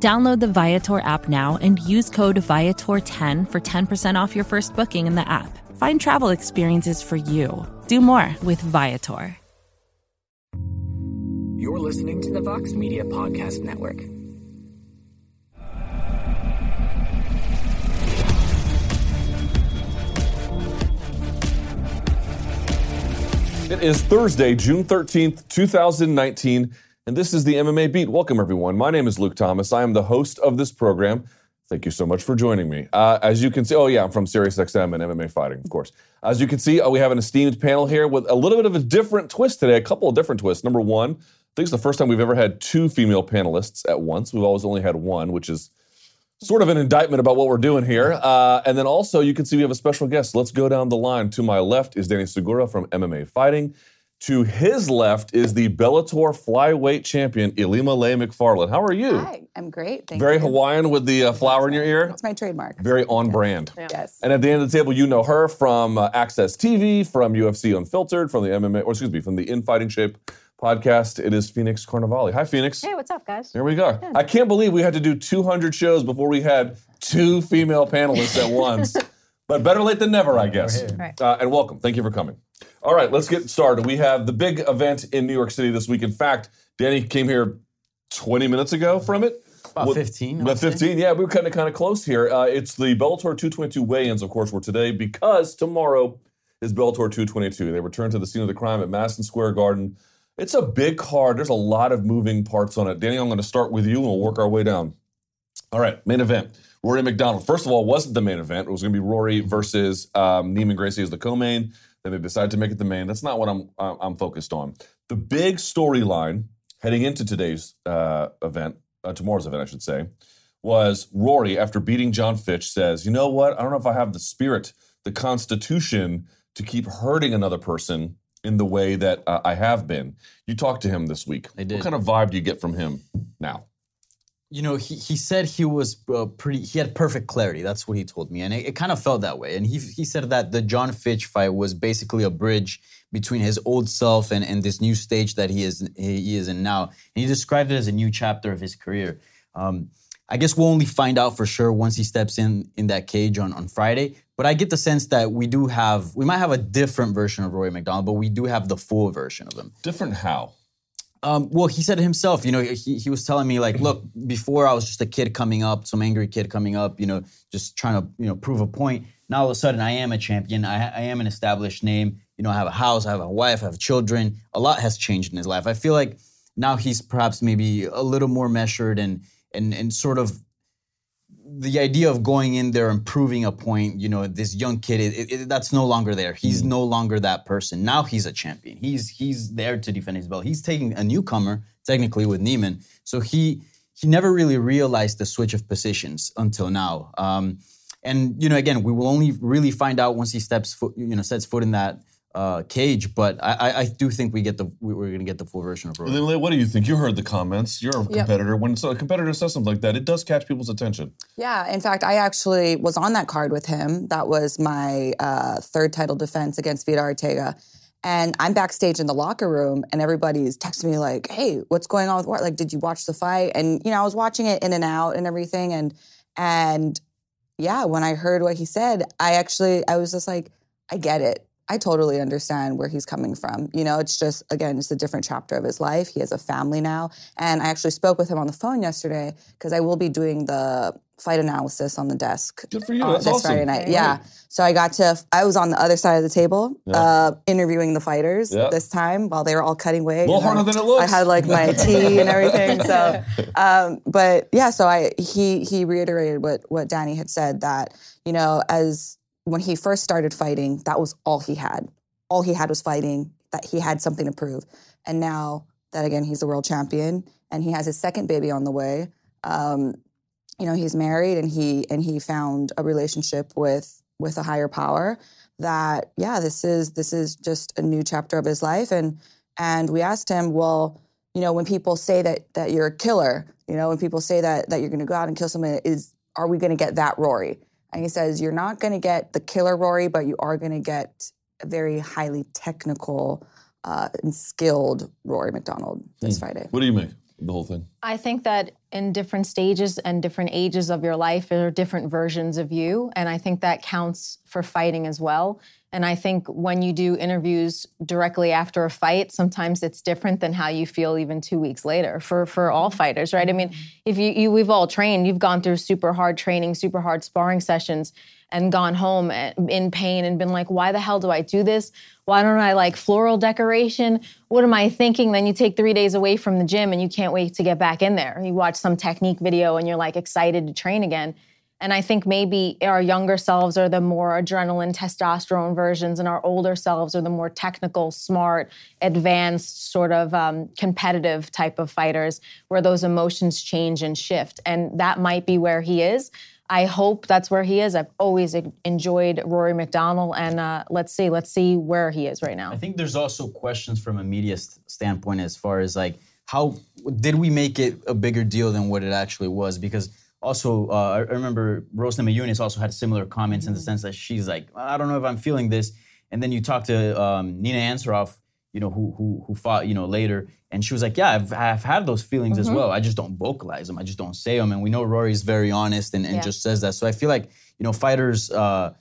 Download the Viator app now and use code Viator10 for 10% off your first booking in the app. Find travel experiences for you. Do more with Viator. You're listening to the Vox Media Podcast Network. It is Thursday, June 13th, 2019, and this is the MMA Beat. Welcome, everyone. My name is Luke Thomas. I am the host of this program. Thank you so much for joining me. Uh, as you can see, oh, yeah, I'm from SiriusXM and MMA Fighting, of course. As you can see, uh, we have an esteemed panel here with a little bit of a different twist today, a couple of different twists. Number one, I think it's the first time we've ever had two female panelists at once. We've always only had one, which is sort of an indictment about what we're doing here. Uh, and then also, you can see we have a special guest. Let's go down the line. To my left is Danny Segura from MMA Fighting. To his left is the Bellator flyweight champion, Ilima-Lei Macfarlane. How are you? Hi, I'm great. Thank Very you. Hawaiian with the uh, flower in your ear. It's my trademark. Very on brand. Yes. And at the end of the table, you know her from uh, AXS TV, from UFC Unfiltered, from the MMA, or excuse me, from the Infighting Shape podcast. It is Phoenix Carnevale. Hi, Phoenix. Hey, what's up, guys? Here we go. I can't believe we had to do 200 shows before we had two female panelists at once. But better late than never, I guess. Right. Uh, and welcome. Thank you for coming. All right, let's get started. We have the big event in New York City this week. In fact, Danny came here 20 minutes ago from it. About 15. About 15, yeah, we were kind of kind of close here. Uh, it's the Bellator 222 weigh-ins, of course, were today because tomorrow is Bellator 222. They return to the scene of the crime at Madison Square Garden. It's a big card. There's a lot of moving parts on it. Danny, I'm going to start with you, and we'll work our way down. All right, main event. Rory MacDonald. First of all, wasn't the main event. It was going to be Rory versus um, Neiman Gracie as the co-main. Then they decided to make it the main. That's not what I'm I'm I'm focused on. The big storyline heading into today's uh, event, uh, tomorrow's event, I should say, was Rory after beating Jon Fitch says, "You know what? I don't know if I have the spirit, the constitution to keep hurting another person." In the way that uh, I have been, you talked to him this week. I did. What kind of vibe do you get from him now? You know, he, he said he was uh, pretty, he had perfect clarity. That's what he told me. And it, it kind of felt that way. And he, he said that the Jon Fitch fight was basically a bridge between his old self and, and this new stage that he is, he is in now. And he described it as a new chapter of his career. Um, I guess we'll only find out for sure once he steps in in that cage on, on Friday. But I get the sense that we do have, we might have a different version of Roy MacDonald, but we do have the full version of him. Different how? Um, well, he said it himself. You know, he, he was telling me like, look, before I was just a kid coming up, some angry kid coming up. You know, just trying to you know prove a point. Now all of a sudden, I am a champion. I, I am an established name. You know, I have a house, I have a wife, I have children. A lot has changed in his life. I feel like now he's perhaps maybe a little more measured and and and sort of the idea of going in there and proving a point, you know, this young kid, it, it, that's no longer there. He's no longer that person. Now he's a champion. He's he's there to defend his belt. He's taking a newcomer, technically with Neiman. So he he never really realized the switch of positions until now. Um, and you know, again, we will only really find out once he steps foot, you know, sets foot in that uh, cage. But I, I, I do think we get the we- we're going to get the full version of Rory. Lily, what do you think? You heard the comments. You're a competitor. When so a competitor says something like that, it does catch people's attention. Yeah, in fact, I actually was on that card with him. That was my uh, third title defense against Veta Arteaga. And I'm backstage in the locker room, and everybody's texting me like, "Hey, what's going on with what? Like, did you watch the fight?" And you know, I was watching it in and out and everything, and and yeah, when I heard what he said, I actually I was just like, I get it. I totally understand where he's coming from. You know, it's just again, it's a different chapter of his life. He has a family now, and I actually spoke with him on the phone yesterday because I will be doing the fight analysis on the desk. Good for you. uh, That's this awesome. Friday night. Yeah. So I got to. I was on the other side of the table, uh, interviewing the fighters Yeah. this time while they were all cutting weight. little and harder I- than it looks. I had like my tea and everything. So, um, but yeah. So I he he reiterated what what Danny had said that you know as when he first started fighting, that was all he had. All he had was fighting. That he had something to prove, and now that again he's the world champion and he has his second baby on the way. Um, you know, he's married and he and he found a relationship with with a higher power. That yeah, this is this is just a new chapter of his life. And and we asked him, well, you know, when people say that that you're a killer, you know, when people say that that you're going to go out and kill someone, is are we going to get that Rory? And he says, you're not going to get the killer Rory, but you are going to get a very highly technical uh, and skilled Rory MacDonald this Friday. What do you make of the whole thing? I think that in different stages and different ages of your life, there are different versions of you. And I think that counts for fighting as well. And I think when you do interviews directly after a fight, sometimes it's different than how you feel even two weeks later for, for all mm-hmm. fighters, right? I mean, mm-hmm. if you, you we've all trained, you've gone through super hard training, super hard sparring sessions, and gone home in pain and been like, why the hell do I do this? Why don't I like floral decoration? What am I thinking? Then you take three days away from the gym and you can't wait to get back in there. You watch some technique video and you're like excited to train again. And I think maybe our younger selves are the more adrenaline, testosterone versions, and our older selves are the more technical, smart, advanced, sort of um, competitive type of fighters where those emotions change and shift. And that might be where he is. I hope that's where he is. I've always enjoyed Rory MacDonald, and uh, let's see, let's see where he is right now. I think there's also questions from a media st- standpoint as far as like how did we make it a bigger deal than what it actually was? Because also, uh, I remember Rose Namajunas also had similar comments mm-hmm. in the mm-hmm. sense that she's like, I don't know if I'm feeling this. And then you talk to um, Nina Ansaroff, you know, who who who fought, you know, later, and she was like, yeah, I've, I've had those feelings mm-hmm. as well. I just don't vocalize them. I just don't say them. And we know Rory's very honest and, and yeah. just says that. So I feel like you know, fighters, uh,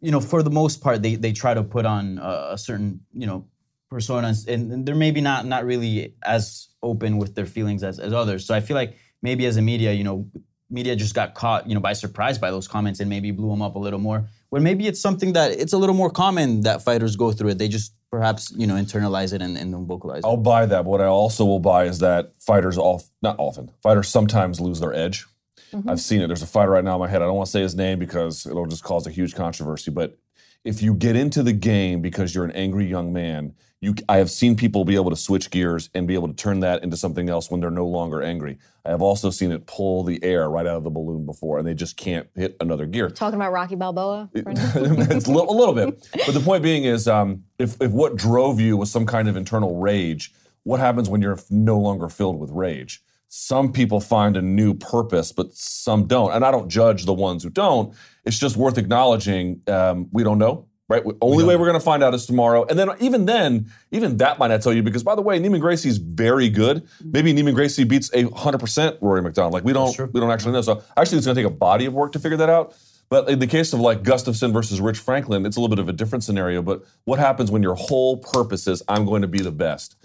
you know, for the most part, they they try to put on a, a certain you know personas, and, and they're maybe not not really as open with their feelings as as others. So I feel like maybe as a media, you know, media just got caught, you know, by surprise by those comments and maybe blew them up a little more. When maybe it's something that it's a little more common that fighters go through it. They just perhaps, you know, internalize it and, and then vocalize it. I'll buy that. What I also will buy is that fighters off not often, fighters sometimes lose their edge. Mm-hmm. I've seen it. There's a fighter right now in my head. I don't want to say his name because it'll just cause a huge controversy. But if you get into the game because you're an angry young man, you I have seen people be able to switch gears and be able to turn that into something else when they're no longer angry. I have also seen it pull the air right out of the balloon before, and they just can't hit another gear. Talking about Rocky Balboa, it's a little, a little, bit, but the point being is, um, if if what drove you was some kind of internal rage, what happens when you're no longer filled with rage? Some people find a new purpose, but some don't, and I don't judge the ones who don't. It's just worth acknowledging. Um, we don't know right? Only we way we're going to find out is tomorrow. And then even then, even that might not tell you because by the way, Neiman Gracie is very good. Maybe Neiman Gracie beats a hundred percent Rory MacDonald. Like we don't we don't actually know. So actually, it's going to take a body of work to figure that out. But in the case of like Gustafson versus Rich Franklin, it's a little bit of a different scenario. But what happens when your whole purpose is I'm going to be the best,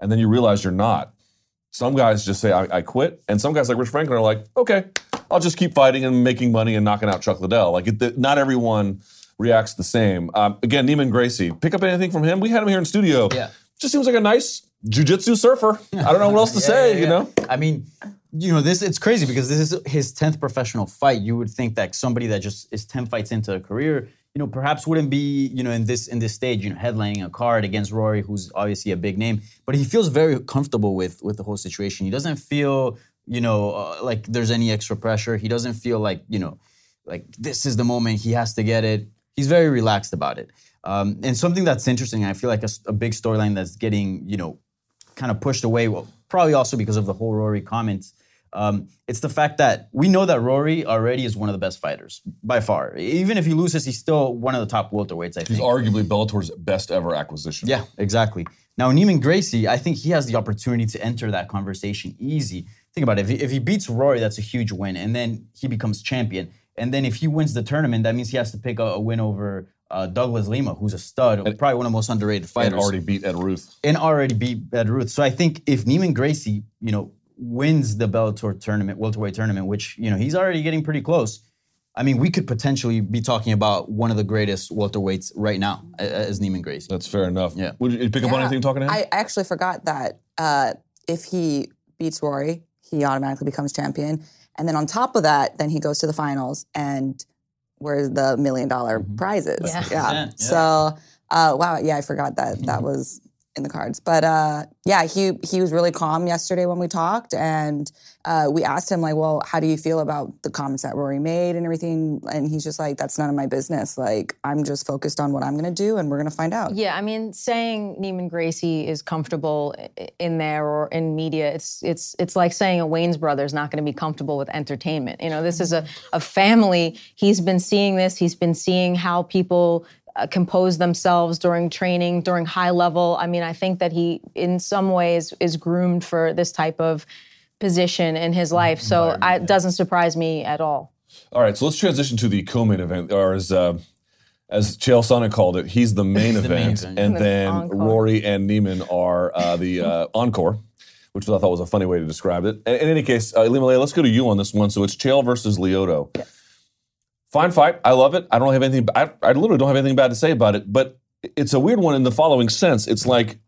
and then you realize you're not? Some guys just say I, I quit, and some guys like Rich Franklin are like, okay, I'll just keep fighting and making money and knocking out Chuck Liddell. Like it, not everyone reacts the same. Um, again, Neiman Gracie, pick up anything from him? We had him here in studio. Yeah. Just seems like a nice jujitsu surfer. I don't know what else to yeah, say, yeah, you know? I mean, you know, this it's crazy because this is his 10th professional fight. You would think that somebody that just is 10 fights into a career, you know, perhaps wouldn't be, you know, in this in this stage, you know, headlining a card against Rory, who's obviously a big name. But he feels very comfortable with with the whole situation. He doesn't feel, you know, uh, like there's any extra pressure. He doesn't feel like, you know, like this is the moment he has to get it he's very relaxed about it. Um, and something that's interesting, I feel like a, a big storyline that's getting, you know, kind of pushed away, well, probably also because of the whole Rory comments. Um, it's the fact that we know that Rory already is one of the best fighters by far. Even if he loses, he's still one of the top welterweights. I think he's arguably Bellator's best ever acquisition. Yeah, exactly. Now Neiman Gracie, I think he has the opportunity to enter that conversation easy. Think about it. If he, if he beats Rory, that's a huge win, and then he becomes champion. And then if he wins the tournament, that means he has to pick a, a win over uh, Douglas Lima, who's a stud, and, probably one of the most underrated fighters. And already beat Ed Ruth. And already beat Ed Ruth. So I think if Neiman Gracie, you know, wins the Bellator tournament, welterweight tournament, which you know he's already getting pretty close. I mean, we could potentially be talking about one of the greatest welterweights right now as Neiman Gracie. That's fair enough. Yeah. Would you pick up on anything talking to him? I actually forgot that uh, if he beats Rory, he automatically becomes champion. And then on top of that, then he goes to the finals and where's the million dollar mm-hmm. prizes? Yeah. yeah. yeah. So, uh, wow, yeah, I forgot that. That was in the cards. But uh, yeah, he he was really calm yesterday when we talked, and uh, we asked him like, "Well, how do you feel about the comments that Rory made and everything?" And he's just like, "That's none of my business. Like, I'm just focused on what I'm going to do, and we're going to find out." Yeah, I mean, saying Neiman Gracie is comfortable in there or in media, it's it's it's like saying a Wayans brother is not going to be comfortable with entertainment. You know, this is a, a family. He's been seeing this. He's been seeing how people uh, compose themselves during training, during high level. I mean, I think that he, in some ways, is groomed for this type of position in his life. So I, it doesn't surprise me at all. All right, so let's transition to the co-main event, or as uh, as Chael Sonnen called it, he's the main main event, event. and The then encore. Rory and Neiman are uh, the uh, encore, which I thought was a funny way to describe it. In, in any case, uh, Ilima-Lei, let's go to you on this one. So it's Chael versus Lyoto. Fine fight. I love it. I don't have anything. I, I literally don't have anything bad to say about it. But it's a weird one in the following sense. It's like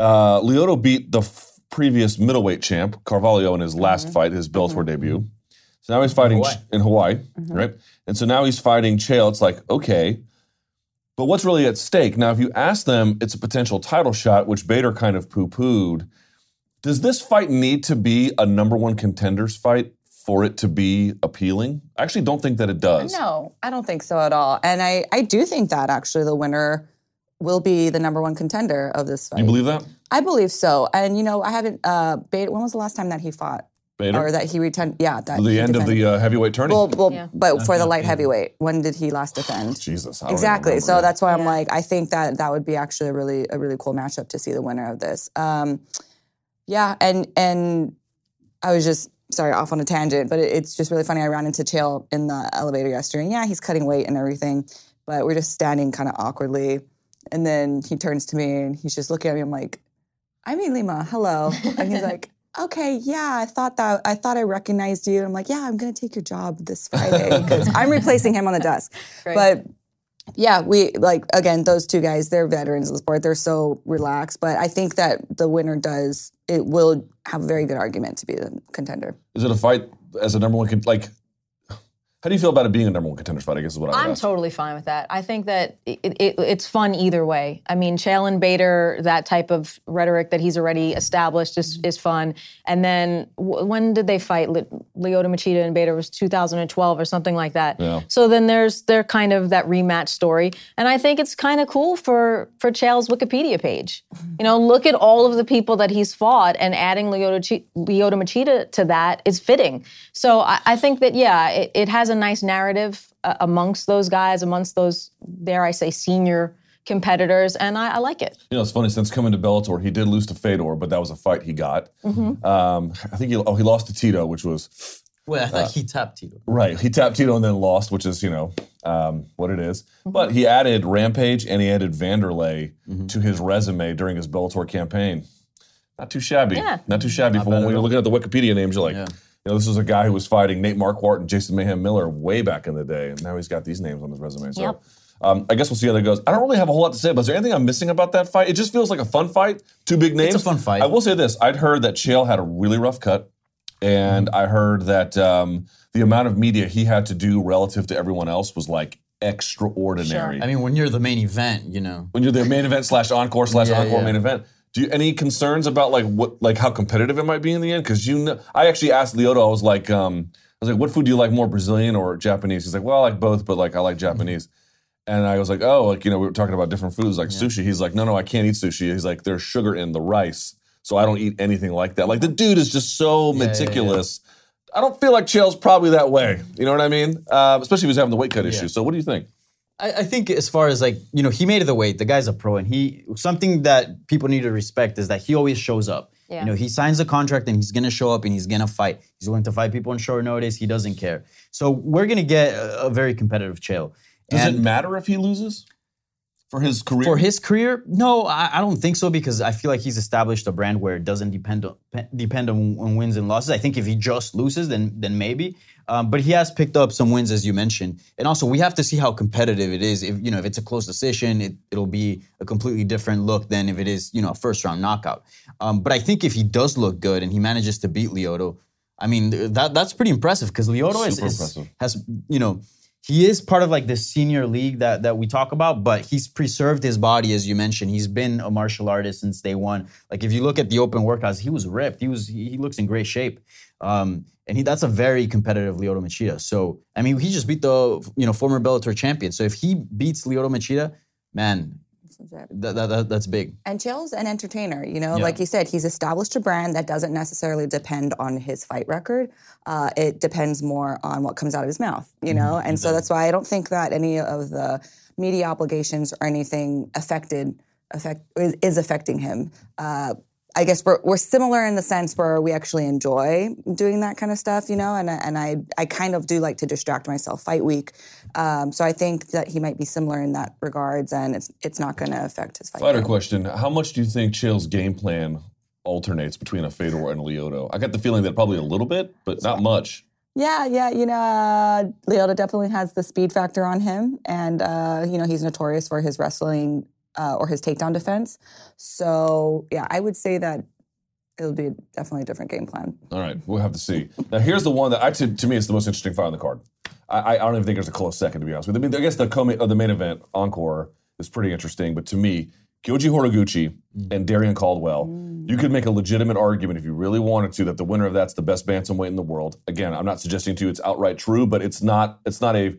uh, Lyoto beat the f- previous middleweight champ Carvalho in his mm-hmm. last fight, his Bellator mm-hmm. debut. So now he's fighting Hawaii. Ch- in Hawaii, mm-hmm. right? And so now he's fighting Chael. It's like okay, but what's really at stake now? If you ask them, it's a potential title shot, which Bader kind of poo-pooed. Does this fight need to be a number one contenders fight for it to be appealing? I actually don't think that it does. No, I don't think so at all. And I, I do think that actually the winner will be the number one contender of this fight. You believe that, I believe so. And you know, I haven't. Uh, Beta, when was the last time that he fought, Bader? or that he returned? Yeah, that the he end of the uh, heavyweight tourney. Well, well, Yeah. but for the light heavyweight, when did he last defend? Jesus, I don't Exactly. remember. So that's why I'm Yeah. like, I think that that would be actually a really a really cool matchup to see the winner of this. Um, yeah, and and I was just sorry off on a tangent, but it, it's just really funny. I ran into Chael in the elevator yesterday. And yeah, he's cutting weight and everything, but we're just standing kind of awkwardly, and then he turns to me and he's just looking at me. I'm like, I'm Lima. Hello, and he's like. Okay, yeah, I thought that I thought I recognized you. I'm like, yeah, I'm gonna take your job this Friday because I'm replacing him on the desk. Great. But yeah, we like again those two guys. They're veterans of the sport. They're so relaxed. But I think that the winner does. It will have a very good argument to be the contender. Is it a fight as a number one? Like, how do you feel about it being a number one contenders fight? I guess is what I would I'm ask. totally fine with that. I think that it, it, it's fun either way. I mean, Chael and Bader, that type of rhetoric that he's already established is, mm-hmm. is fun. And then w- when did they fight? Le- Lyoto Machida and Bader was 2012 or something like that. Yeah. So then there's they're kind of that rematch story, and I think it's kind of cool for for Chael's Wikipedia page. You know, look at all of the people that he's fought, and adding Lyoto, Chi- Lyoto Machida to that is fitting. So I, I think that yeah, it, it has a nice narrative uh, amongst those guys, amongst those dare I say senior competitors, and I, I like it. You know, it's funny since coming to Bellator, he did lose to Fedor, but that was a fight he got. Mm-hmm. Um, I think he oh he lost to Tito, which was Wait, I Uh, thought he tapped Tito. right. He tapped Tito and then lost, which is you know um, what it is. Mm-hmm. But he added Rampage and he added Vanderlei Mm-hmm. to his resume during his Bellator campaign. Not too shabby. Yeah. Not too shabby. for when you're looking at the Wikipedia names, you're like. Yeah. You know, this was a guy who was fighting Nate Marquardt and Jason Mayhem Miller way back in the day, and now he's got these names on his resume. So Yep. um, I guess we'll see how that goes. I don't really have a whole lot to say, but is there anything I'm missing about that fight? It just feels like a fun fight. Two big names. It's a fun fight. I will say this: I'd heard that Chael had a really rough cut, and I heard that um, the amount of media he had to do relative to everyone else was like extraordinary. Sure. I mean, when you're the main event, you know. when you're the main event slash encore slash Yeah, encore yeah. main event. Do you any concerns about like what like how competitive it might be in the end? Because you know, I actually asked Lyoto. I was like, um, I was like, what food do you like more, Brazilian or Japanese? He's like, well, I like both, but like I like Japanese. And I was like, oh, like you know, we were talking about different foods like sushi. He's like, no, no, I can't eat sushi. He's like, there's sugar in the rice, so I don't eat anything like that. Like the dude is just so yeah, yeah. meticulous. I don't feel like Chael's probably that way. You know what I mean? Uh, especially if he's having the weight cut issue. So what do you think? I, I think as far as like you know, he made it the weight. The guy's a pro, and he something that people need to respect is that he always shows up. Yeah. You know, he signs a contract and he's gonna show up and he's gonna fight. He's willing to fight people on short notice. He doesn't care. So we're gonna get a, a very competitive Chael. Does And it matter if he loses for his career? for his career, no, I, I don't think so because I feel like he's established a brand where it doesn't depend on depend on, on wins and losses. I think if he just loses, then then maybe. Um, but he has picked up some wins, as you mentioned, and also we have to see how competitive it is. If you know if it's a close decision, it, it'll be a completely different look than if it is you know a first round knockout. Um, but I think if he does look good and he manages to beat Lyoto, I mean that that's pretty impressive because Lyoto is, is- has you know he is part of like the senior league that that we talk about, but he's preserved his body as you mentioned. He's been a martial artist since day one. Like if you look at the open workouts, he was ripped. He was he, he looks in great shape. Um, and he that's a very competitive Lyoto Machida. So I mean, he just beat the you know former Bellator champion. So if he beats Lyoto Machida, man, that, that, that that's big. And Chael's an entertainer, you know, Yeah. like you said, he's established a brand that doesn't necessarily depend on his fight record. Uh, it depends more on what comes out of his mouth, you Mm-hmm. know. And so that's why I don't think that any of the media obligations or anything affected affect is, is affecting him. Uh, I guess we're, we're similar in the sense where we actually enjoy doing that kind of stuff, you know, and, I- and I, I kind of do like to distract myself fight week. Um, so I think that he might be similar in that regards and it's, it's not going to affect his fight. Fighter game. question: How much do you think Chael's game plan alternates between a Fedor and a Lyoto? I got the feeling that probably a little bit, but not much. Yeah, yeah, you know, uh, Lyoto definitely has the speed factor on him, and uh, you know he's notorious for his wrestling uh, or his takedown defense. So yeah, I would say that it'll be definitely a different game plan. All right, we'll have to see. Now, here's the one that I to, to me is the most interesting fight on the card. I, I I don't even think there's a close second to be honest with you. I mean, I guess the co uh, the main event encore is pretty interesting, but to me, Kyoji Horiguchi and Darrion Caldwell, you could make a legitimate argument if you really wanted to that the winner of that's the best bantamweight in the world. Again, I'm not suggesting to you it's outright true, but it's not it's not a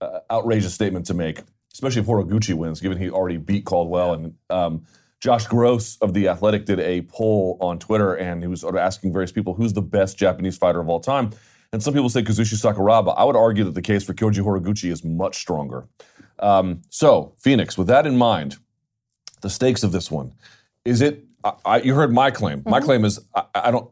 uh, outrageous statement to make, especially if Horiguchi wins, given he already beat Caldwell. And um, Josh Gross of The Athletic did a poll on Twitter, and he was sort of asking various people who's the best Japanese fighter of all time. And some people say Kazushi Sakuraba. I would argue that the case for Kyoji Horiguchi is much stronger. Um, so, Phoenix, with that in mind, the stakes of this one is it? I, I, you heard my claim. My claim is I, I don't.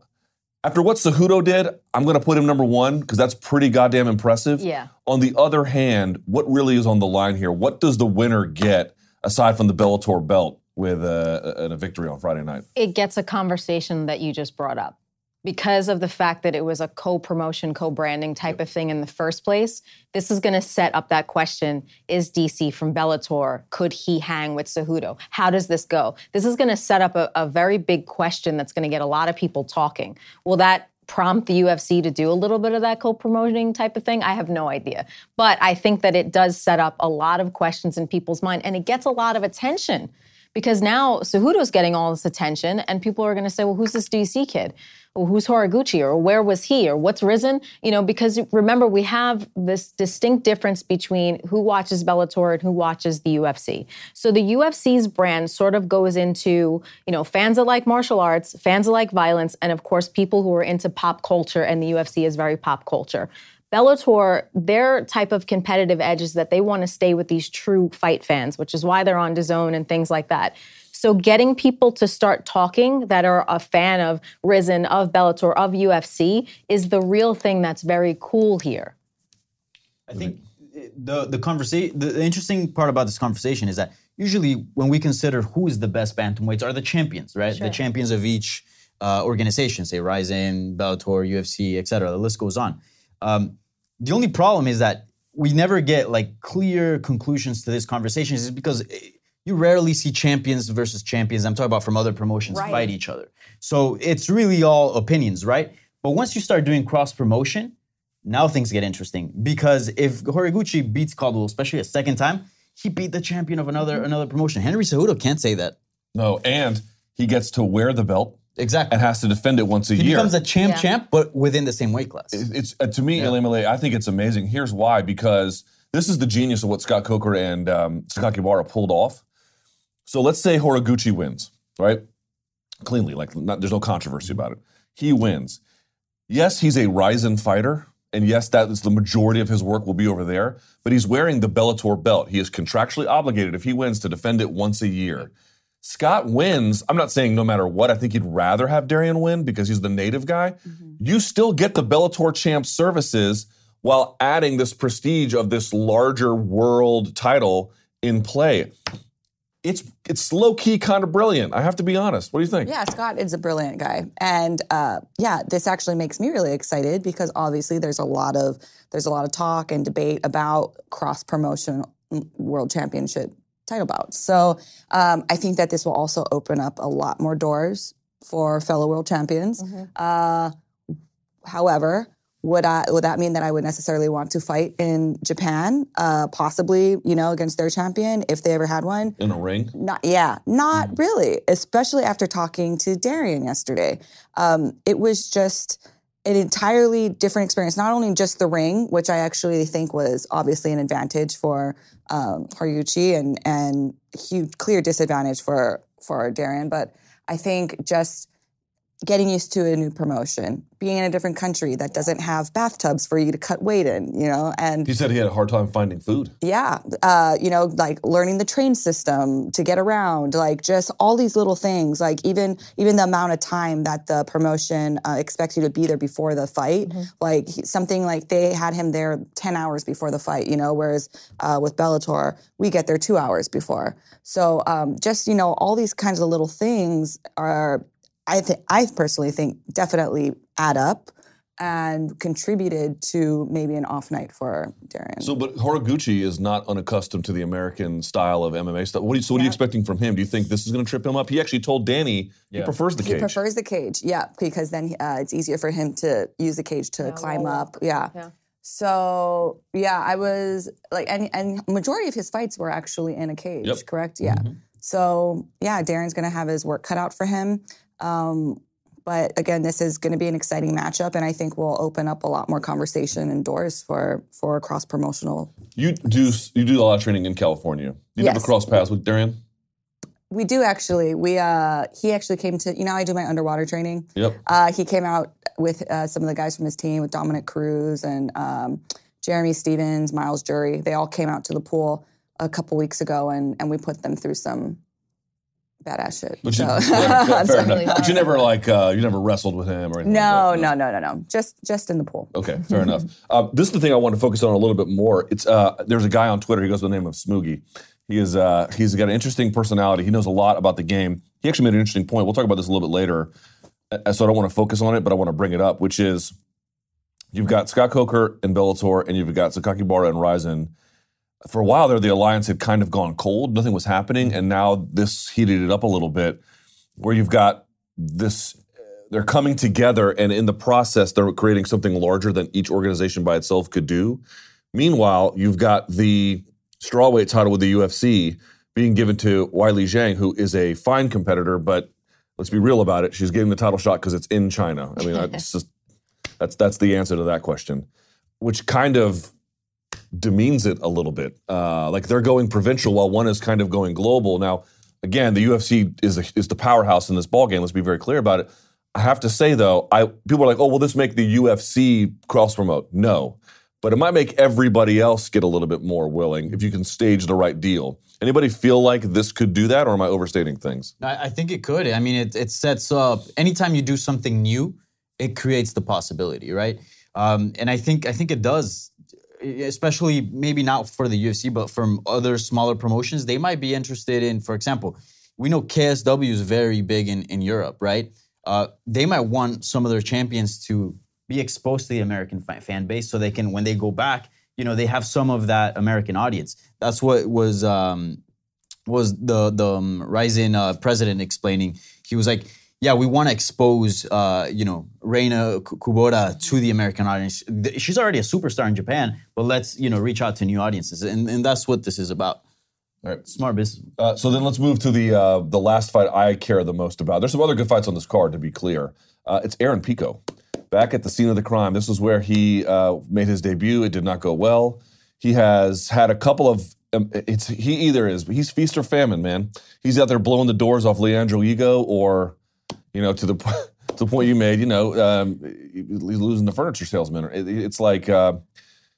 After what Cejudo did, I'm going to put him number one because that's pretty goddamn impressive. Yeah. On the other hand, what really is on the line here? What does the winner get aside from the Bellator belt with uh, a, a, a victory on Friday night? it gets a conversation that you just brought up because of the fact that it was a co-promotion co-branding type of thing in the first place this is going to set up that question is dc from bellator could he hang with Cejudo? how does this go this is going to set up a, a very big question that's going to get a lot of people talking will that prompt the UFC to do a little bit of that co-promoting type of thing? I have no idea. But I think that it does set up a lot of questions in people's mind and it gets a lot of attention because now Cejudo's getting all this attention and people are going to say, well, who's this DC kid? Who's Horiguchi? Or where was he? Or what's Rizin? You know, because remember, we have this distinct difference between who watches Bellator and who watches the UFC. So the UFC's brand sort of goes into, you know, fans that like martial arts, fans that like violence, and of course, people who are into pop culture, and the UFC is very pop culture. Bellator, their type of competitive edge is that they want to stay with these true fight fans, which is why they're on DAZN and things like that. So getting people to start talking that are a fan of Rizin, of Bellator, of UFC is the real thing that's very cool here. I think the the conversation, the, interesting part about this conversation is that usually when we consider who is the best bantamweights are the champions, right? The champions of each uh, organization, say Rizin, Bellator, UFC, etc. The list goes on. Um, the only problem is that we never get like clear conclusions to this conversation, is because eh, you rarely see champions versus champions. I'm talking about from other promotions Right. fight each other. So it's really all opinions, right? But once you start doing cross promotion, now things get interesting because if Horiguchi beats Caldwell, especially a second time, he beat the champion of another another promotion. Henry Cejudo can't say that. No, and he gets to wear the belt Exactly. and has to defend it once a He year. becomes a champ Yeah. champ, but within the same weight class. it's uh, to me, Ilima-Lei, I think it's amazing. Here's why: because this is the genius of what Scott Coker and um, Sakakibara pulled off. So let's say Horiguchi wins, right? Cleanly, like not, there's no controversy about it. He wins. Yes, he's a Rizin fighter, and yes, that is the majority of his work will be over there. But he's wearing the Bellator belt. He is contractually obligated if he wins to defend it once a year. Scott wins. I'm not saying no matter what. I think he'd rather have Darrion win because he's the native guy. You still get the Bellator champ services while adding this prestige of this larger world title in play. It's it's low key kind of brilliant. I have to be honest. What do you think? Yeah, Scott is a brilliant guy, and uh, yeah, this actually makes me really excited because obviously there's a lot of there's a lot of talk and debate about cross promotion world championship title bouts. So um, I think that this will also open up a lot more doors for fellow world champions. Uh, however, would I would that mean that I would necessarily want to fight in Japan, uh, possibly, you know, against their champion if they ever had one? In a ring? Not yeah, not really. Especially after talking to Darrion yesterday, um, it was just an entirely different experience. Not only just the ring, which I actually think was obviously an advantage for um, and and huge clear disadvantage for for Darrion, but I think just getting used to a new promotion, being in a different country that doesn't have bathtubs for you to cut weight in, you know, and He said he had a hard time finding food. yeah, uh, you know, like learning the train system to get around, like just all these little things, like even even the amount of time that the promotion uh, expects you to be there before the fight, like he- something like they had him there ten hours before the fight, you know, whereas uh, with Bellator we get there two hours before. So um, just you know, all these kinds of little things are, I think, I personally think definitely add up. And contributed to maybe an off night for Darrion. So, but Horiguchi is not unaccustomed to the American style of MMA stuff. What are you, so, what are you expecting from him? Do you think this is going to trip him up? He actually told Danny he prefers the cage. He prefers the cage, yeah, because then uh, it's easier for him to use the cage to climb roll up, yeah. Yeah. So yeah, I was like, and and majority of his fights were actually in a cage, Yep. correct? Yeah. So yeah, Darrion's gonna have his work cut out for him. Um, but again, this is going to be an exciting matchup, and I think will open up a lot more conversation and doors for for cross promotional. you do you do a lot of training in California. You never cross paths with Darrion? We do actually. We uh, he actually came to you know I do my underwater training. Yep. Uh, he came out with uh, some of the guys from his team, with Dominick Cruz and um, Jeremy Stephens, Myles Jury. They all came out to the pool a couple weeks ago, and and we put them through some badass shit. But you, So- yeah, fair enough. But you never like uh, you never wrestled with him or anything. No, like no, no, no, no. Just just in the pool. Okay, fair enough. Um, this is the thing I want to focus on a little bit more. It's uh, there's a guy on Twitter. He goes by the name of Smoogie. He is uh, he's got an interesting personality. He knows a lot about the game. He actually made an interesting point. We'll talk about this a little bit later. Uh, So I don't want to focus on it, but I want to bring it up, which is you've got Scott Coker and Bellator, and you've got Sakakibara and Rizin. For a while there, the alliance had kind of gone cold. Nothing was happening, and now this heated it up a little bit, where you've got this they're coming together and in the process they're creating something larger than each organization by itself could do. Meanwhile you've got the strawweight title with the ufc being given to Weili Zhang who is a fine competitor but let's be real about it. She's getting the title shot because it's in china. I mean that's just that's that's the answer to that question which kind of demeans it a little bit uh, like they're going provincial while one is kind of going global now again the ufc is the, is the powerhouse in this ballgame let's be very clear about it I have to say though, I people are like, oh, will this make the UFC cross promote? No, but it might make everybody else get a little bit more willing if you can stage the right deal. Anybody feel like this could do that, or am I overstating things? I, I think it could. I mean, it, it sets up anytime you do something new, it creates the possibility, right? Um, and I think I think it does, especially maybe not for the UFC, but from other smaller promotions, they might be interested in. For example, we know KSW is very big in in Europe, right? Uh, they might want some of their champions to be exposed to the American fa- fan base, so they can when they go back, you know, they have some of that American audience. That's what was. Um, was the the um, Rizin uh, president explaining. He was like, "Yeah, we want to expose, uh, you know, Rena Kubota to the American audience. She's already a superstar in Japan, but let's you know reach out to new audiences, and, and that's what this is about. All right. Smart business. Uh, so then let's move to the uh, the last fight I care the most about. There's some other good fights on this card, to be clear. Uh, it's Aaron Pico, back at the scene of the crime. This is where he uh, made his debut. It did not go well. He has had a couple of. Um, it's he either is he's feast or famine, man. He's out there blowing the doors off Leandro Higo, or you know, to the to the point you made, you know, um, he's losing the furniture salesman. It- it's like. Uh,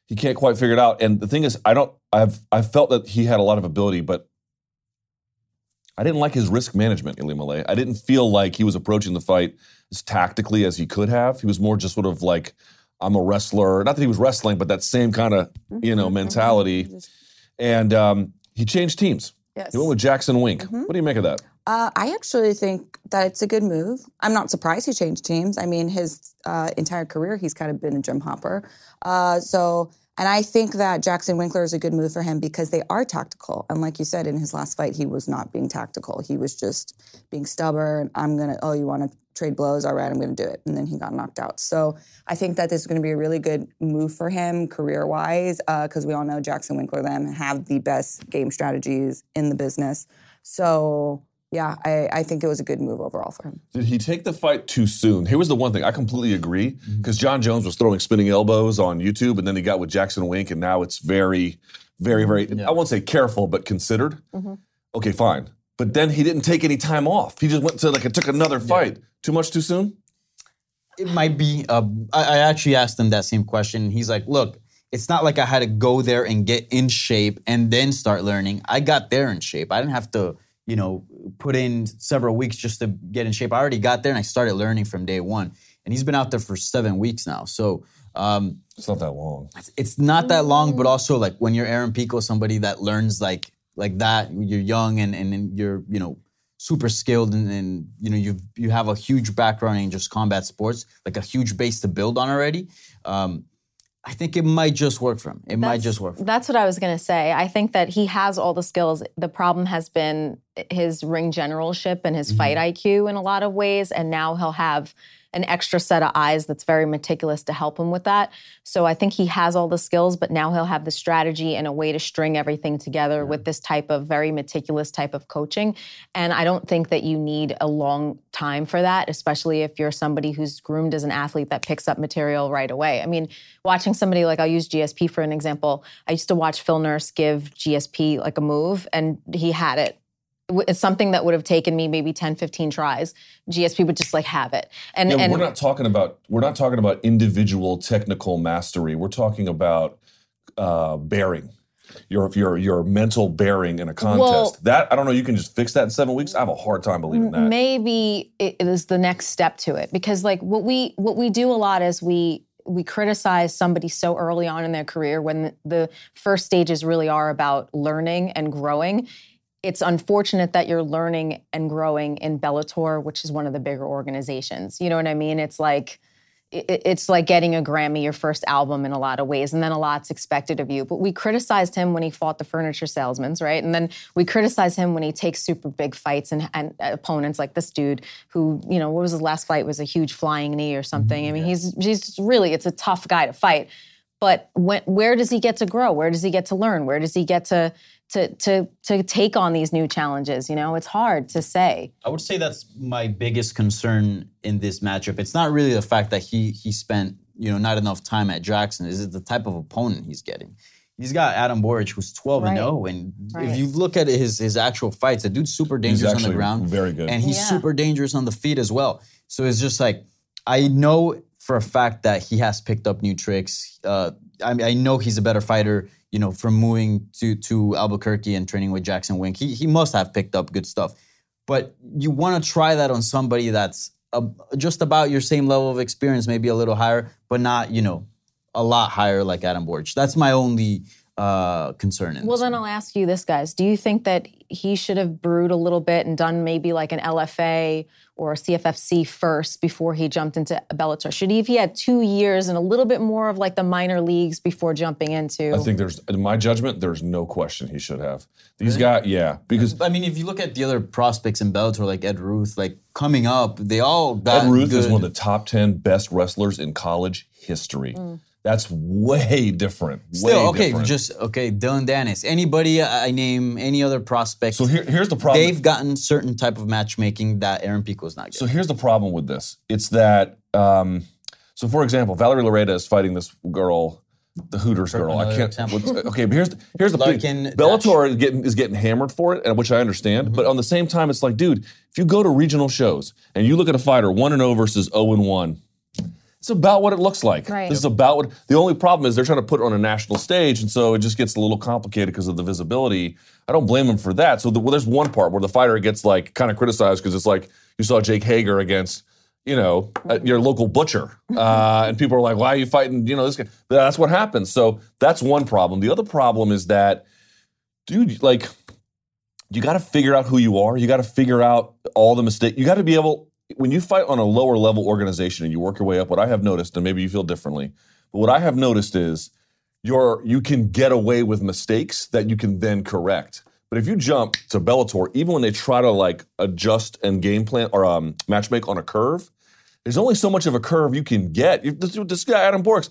he can't quite figure it out. And the thing is, I don't. I've I felt that he had a lot of ability, but I didn't like his risk management, Ilima-Lei. I didn't feel like he was approaching the fight as tactically as he could have. He was more just sort of like, I'm a wrestler. Not that he was wrestling, but that same kind of you know mentality. And um, he changed teams. Yes. He went with Jackson Wink. What do you make of that? Uh, I actually think that it's a good move. I'm not surprised he changed teams. I mean, his uh, entire career, he's kind of been a gym hopper. Uh, so And I think that Jackson Winkler is a good move for him because they are tactical. And like you said, in his last fight, he was not being tactical. He was just being stubborn. I'm going to, oh, you want to trade blows? All right, I'm going to do it. And then he got knocked out. So I think that this is going to be a really good move for him career wise because we all know Jackson Winkler, them have the best game strategies in the business. So yeah, I, I think it was a good move overall for him. Did he take the fight too soon? Here was the one thing I completely agree mm-hmm. because Jon Jones was throwing spinning elbows on YouTube, and then he got with Jackson Wink, and now it's very, very, very. Mm-hmm. I won't say careful, but considered. Mm-hmm. Okay, fine. But then he didn't take any time off. He just went to like it took another fight. Too much too soon. It might be. Uh, I, I actually asked him that same question. He's like, "Look, it's not like I had to go there and get in shape and then start learning. I got there in shape. I didn't have to, you know, put in several weeks just to get in shape. I already got there and I started learning from day one. And he's been out there for seven weeks now. So um, It's not that long. it's not that long, but also like when you're Aaron Pico, somebody that learns like like that, you're young and and, and you're you know super skilled and, and you know you you have a huge background in just combat sports, like a huge base to build on already. Um, I think it might just work for him. It might just work. For him. That's what I was going to say. I think that he has all the skills. The problem has been his ring generalship and his fight mm-hmm. IQ in a lot of ways. And now he'll have an extra set of eyes that's very meticulous to help him with that. So I think he has all the skills, but now he'll have the strategy and a way to string everything together with this type of very meticulous type of coaching. And I don't think that you need a long time for that, especially if you're somebody who's groomed as an athlete that picks up material right away. I mean, watching somebody like I'll use GSP for an example. I used to watch Phil Nurse give GSP like a move and he had it. It's something that would have taken me maybe 10, 15 tries. GSP would just like have it. And, Yeah, and we're not talking about we're not talking about individual technical mastery. We're talking about uh, bearing. Your your your mental bearing in a contest. Well- that I don't know. You can just fix that in seven weeks. I have a hard time believing that. maybe it is the next step to it because like what we what we do a lot is we we criticize somebody so early on in their career when the first stages really are about learning and growing it's unfortunate that you're learning and growing in Bellator, which is one of the bigger organizations. You know what I mean? It's like it- it's like getting a Grammy, your first album in a lot of ways, and then a lot's expected of you. But we criticized him when he fought the furniture salesmen's, right? And then we criticize him when he takes super big fights and, and opponents like this dude who, you know, what was his last fight? Was a huge flying knee or mm-hmm, something. I mean, he's he's really it's a tough guy to fight. But when, where does he get to grow? Where does he get to learn? Where does he get to to to to take on these new challenges? You know, it's hard to say. I would say that's my biggest concern in this matchup. It's not really the fact that he he spent you know not enough time at Jackson. Is it the type of opponent he's getting? He's got Adam Borics, who's 12 and 0, and Right. if you look at his his actual fights, the dude's super dangerous on the ground, very good. and he's Yeah. super dangerous on the feet as well. So it's just like I know for a fact that he has picked up new tricks. Uh, I, I know he's a better fighter. You know, from moving to to Albuquerque and training with Jackson Wink, he he must have picked up good stuff. But you want to try that on somebody that's a, just about your same level of experience, maybe a little higher, but not you know a lot higher like Adam Borics. That's my only uh, concern. Well, then. I'll ask you this, guys. Do you think that he should have brewed a little bit and done maybe like an LFA or a CFFC first before he jumped into Bellator? Should he, if he had two years and a little bit more of like the minor leagues before jumping into? I think there's, in my judgment, there's no question he should have. These guys, yeah, because I mean, if you look at the other prospects in Bellator, like Ed Ruth, like coming up, they all got Ed Ruth is one of the top 10 best wrestlers in college history. Mm. That's way different. Still, way okay, different. just okay. Dillon Danis. Anybody I I name, any other prospects? so here, here's the problem. they've gotten certain type of matchmaking that Aaron Pico's not getting. So here's the problem with this. It's that, um, so for example, Valerie Loureda is fighting this girl, the Hooters girl. I can't. okay, but here's the, here's the Larkin thing. Bellator is getting is getting hammered for it, which I understand. Mm-hmm. But on the same time, it's like, dude, if you go to regional shows and you look at a fighter one and zero versus zero and one. It's about what it looks like. Right. This is about what. The only problem is they're trying to put it on a national stage, and so it just gets a little complicated because of the visibility. I don't blame them for that. So the, well, there's one part where the fighter gets like kind of criticized because it's like you saw Jake Hager against, you know, your local butcher, uh, and people are like, "Why are you fighting?" You know, this guy. That's what happens. So that's one problem. The other problem is that, dude, like, you got to figure out who you are. You got to figure out all the mistakes. You got to be able when you fight on a lower level organization and you work your way up. What I have noticed, and maybe you feel differently, but what I have noticed is you're you can get away with mistakes that you can then correct. But if you jump to Bellator, even when they try to like adjust and game plan or um, matchmake on a curve, there's only so much of a curve you can get. You, this, this guy Adam Borics,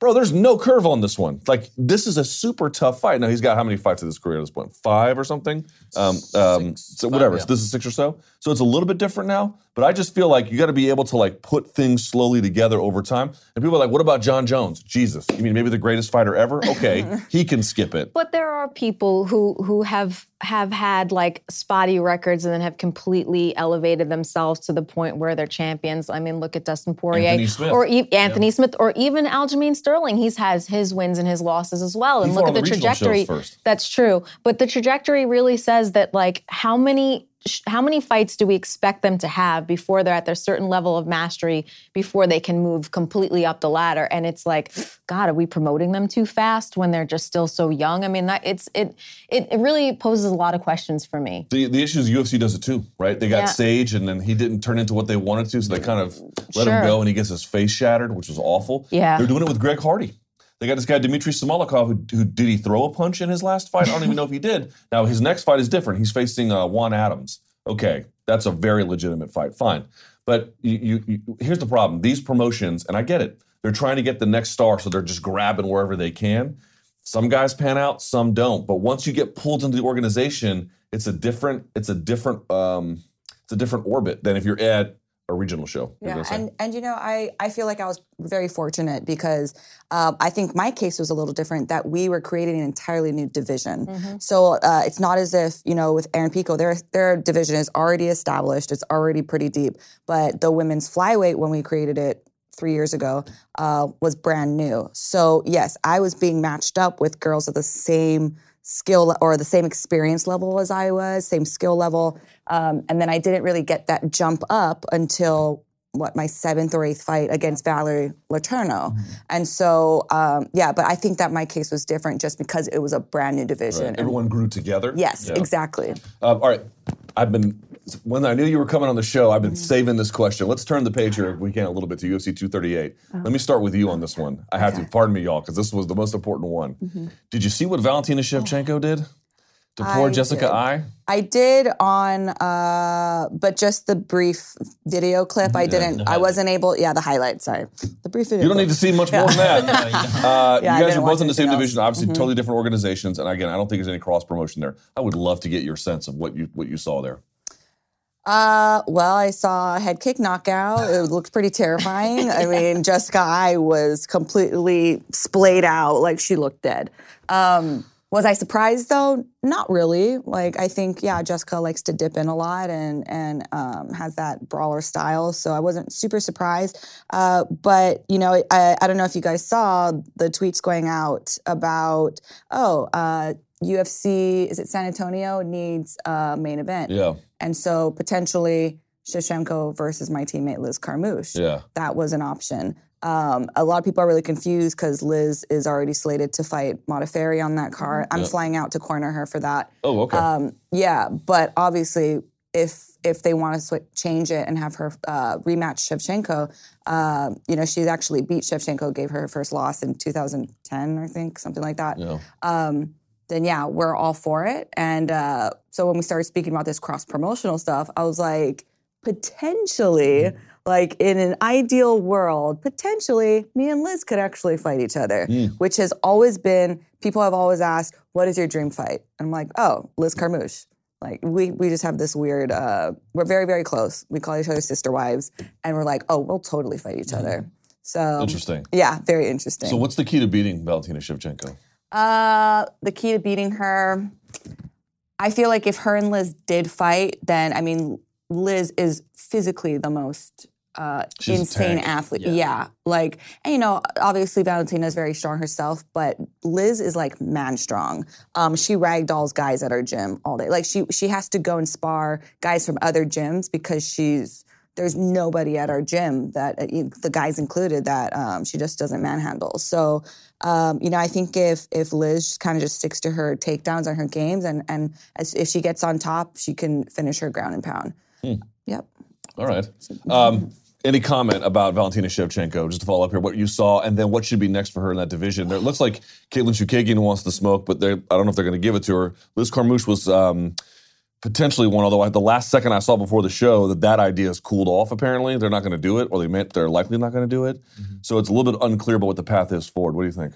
bro, there's no curve on this one. Like this is a super tough fight. Now he's got how many fights in his career at this point? Five or something. Um, um, so whatever. yeah. This is six or so. So it's a little bit different now. But I just feel like you got to be able to like put things slowly together over time. And people are like, what about Jon Jones? Jesus, you mean maybe the greatest fighter ever? Okay, he can skip it. But there are people who who have have had like spotty records and then have completely elevated themselves to the point where they're champions. I mean, look at Dustin Poirier Anthony Smith. or e- Anthony Smith or even Aljamain Sterling. He's has his wins and his losses as well. And He look at the the regional shows trajectory. That's true. But the trajectory really says that like how many how many fights do we expect them to have before they're at their certain level of mastery before they can move completely up the ladder and it's like god are we promoting them too fast when they're just still so young i mean that it's it it, it really poses a lot of questions for me The, the issue is UFC does it too, right? They got Yeah. Sage, and then he didn't turn into what they wanted to, so they kind of let him go, and he gets his face shattered, which was awful. Yeah. they're doing it with Greg Hardy. They got this guy Dmitry Smoliakov, who, who did he throw a punch in his last fight? I don't even know if he did. Now his next fight is different. He's facing uh, Juan Adams. Okay, that's a very legitimate fight. Fine, but you, you, you, here's the problem: these promotions, and I get it, they're trying to get the next star, so they're just grabbing wherever they can. Some guys pan out, some don't. But once you get pulled into the organization, it's a different, it's a different, um, it's a different orbit than if you're at a regional show. Yeah, and and you know, I I feel like I was very fortunate because um, I think my case was a little different. That we were creating an entirely new division. So uh, it's not as if you know with Aaron Pico, their their division is already established. It's already pretty deep. But the women's flyweight, when we created it three years ago, uh, was brand new. So yes, I was being matched up with girls of the same skill or the same experience level as I was, same skill level. Um, and then I didn't really get that jump up until what my seventh or eighth fight against Valerie Letourneau. And so, um, yeah, but I think that my case was different just because it was a brand new division. Right. And- Everyone grew together. yes, Yeah. exactly. Um, all right. I've been, when I knew you were coming on the show, I've been saving this question. Let's turn the page here, if we can, a little bit to UFC 238. Let me start with you on this one. I have to, pardon me, y'all, because this was the most important one. Did you see what Valentina Shevchenko did to poor I Jessica did. I? I did on, uh, but just the brief video clip. I didn't. I wasn't able. Yeah, the highlight. Sorry, the brief video. You don't clip. need to see much more than that. Uh, Yeah, you guys are both in the same else. Mm-hmm. division, obviously totally different organizations. And again, I don't think there's any cross promotion there. I would love to get your sense of what you what you saw there. Uh, well, I saw a head kick knockout. It looked pretty terrifying. I mean, Jessica Eye was completely splayed out, like she looked dead. Um, was I surprised though? Not really. Like I think, yeah, Jessica likes to dip in a lot and and um, has that brawler style. So I wasn't super surprised. Uh, but you know, I, I don't know if you guys saw the tweets going out about oh, uh, UFC is it San Antonio needs a main event. Yeah, And so potentially Shevchenko versus my teammate Liz Carmouche. yeah. That was an option. Um, a lot of people are really confused because Liz is already slated to fight Modafferi on that card. I'm Yeah. flying out to corner her for that. Oh, okay. Um, yeah, but obviously, if if they want to sw- change it and have her uh, rematch Shevchenko, uh, you know, she's actually beat Shevchenko, gave her her first loss in 2010, I think, something like that yeah. um, then yeah, we're all for it. And uh, so when we started speaking about this cross promotional stuff, I was like, potentially, like in an ideal world, potentially me and Liz could actually fight each other, which has always been, people have always asked, what is your dream fight? And I'm like, oh, Liz Carmouche. Like we we just have this weird. Uh, we're very very close. We call each other sister wives, and we're like, oh, we'll totally fight each other. So Interesting. yeah, very interesting. So, what's the key to beating Valentina Shevchenko? Uh, the key to beating her, I feel like if her and Liz did fight, then I mean, Liz is physically the most uh, insane athlete. Yeah. Yeah. like and you know, obviously Valentina is very strong herself, but Liz is like man strong. Um, she ragdolls guys at her gym all day. Like she she has to go and spar guys from other gyms because she's there's nobody at our gym that uh, the guys included that um, she just doesn't manhandle. So um, you know, I think if if Liz kind of just sticks to her takedowns on her games, and and as, if she gets on top, she can finish her ground and pound. Yep. All right. Um, Any comment about Valentina Shevchenko, just to follow up here, what you saw, and then what should be next for her in that division? There, it looks like Katlyn Chookagian wants the smoke, but I don't know if they're going to give it to her. Liz Carmouche was um, potentially one, although I, the last second I saw before the show that that idea has cooled off, apparently. They're not going to do it, or they meant they're likely not going to do it. Mm-hmm. So it's a little bit unclear about what the path is forward. What do you think?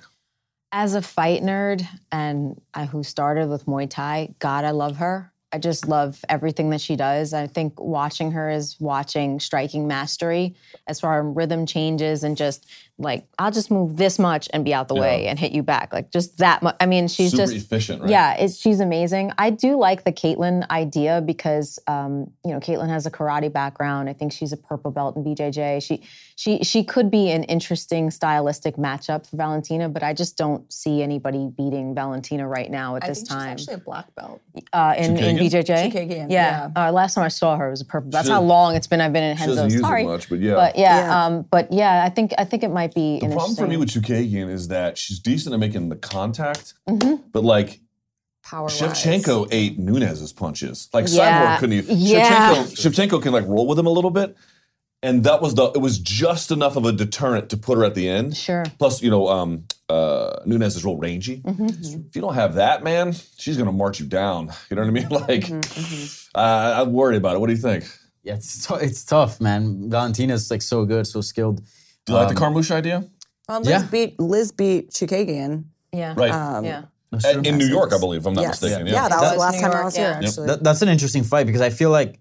As a fight nerd and I, who started with Muay Thai, God, I love her. I just love everything that she does. I think watching her is watching striking mastery as far as rhythm changes and just like, I'll just move this much and be out the way and hit you back. Like just that much. I mean, she's Super just efficient, right? Yeah, it's, she's amazing. I do like the Katlyn idea because um, you know Katlyn has a karate background. I think she's a purple belt in BJJ. She she she could be an interesting stylistic matchup for Valentina, but I just don't see anybody beating Valentina right now at I this think time. she's actually a black belt. uh, in, in BJJ. Chookagian, yeah. Uh, last time I saw her it was a purple. That's She how doesn't- long it's been. I've been in She doesn't Henzo. Sorry, much, but yeah. but yeah, Yeah. Um, but yeah, I think I think it might be. The problem for me with interesting- Chookagian is that she's decent at making the contact, Mm-hmm. but like Power Shevchenko ate Nunes's punches. Like Yeah. Cyborg couldn't even. Yeah. Shevchenko, Shevchenko can like roll with him a little bit, and that was the. It was just enough of a deterrent to put her at the end. Sure. Plus, you know, um, uh, Nunes is real rangy. Mm-hmm. If you don't have that, man, she's gonna march you down. You know what I mean? Like, Mm-hmm, uh, I'm worried about it. What do you think? Yeah, it's tou- it's tough, man. Valentina's like so good, so skilled. Do you like the Carmouche idea? Um, Liz Yeah. beat Liz beat Chookagian. Yeah. Right. Um, Yeah. At- in New York, I believe, if I'm not yes. mistaken. Yeah, Yeah, that was the was last New time I York, was yeah. here. Yep. Actually, That, that's an interesting fight because I feel like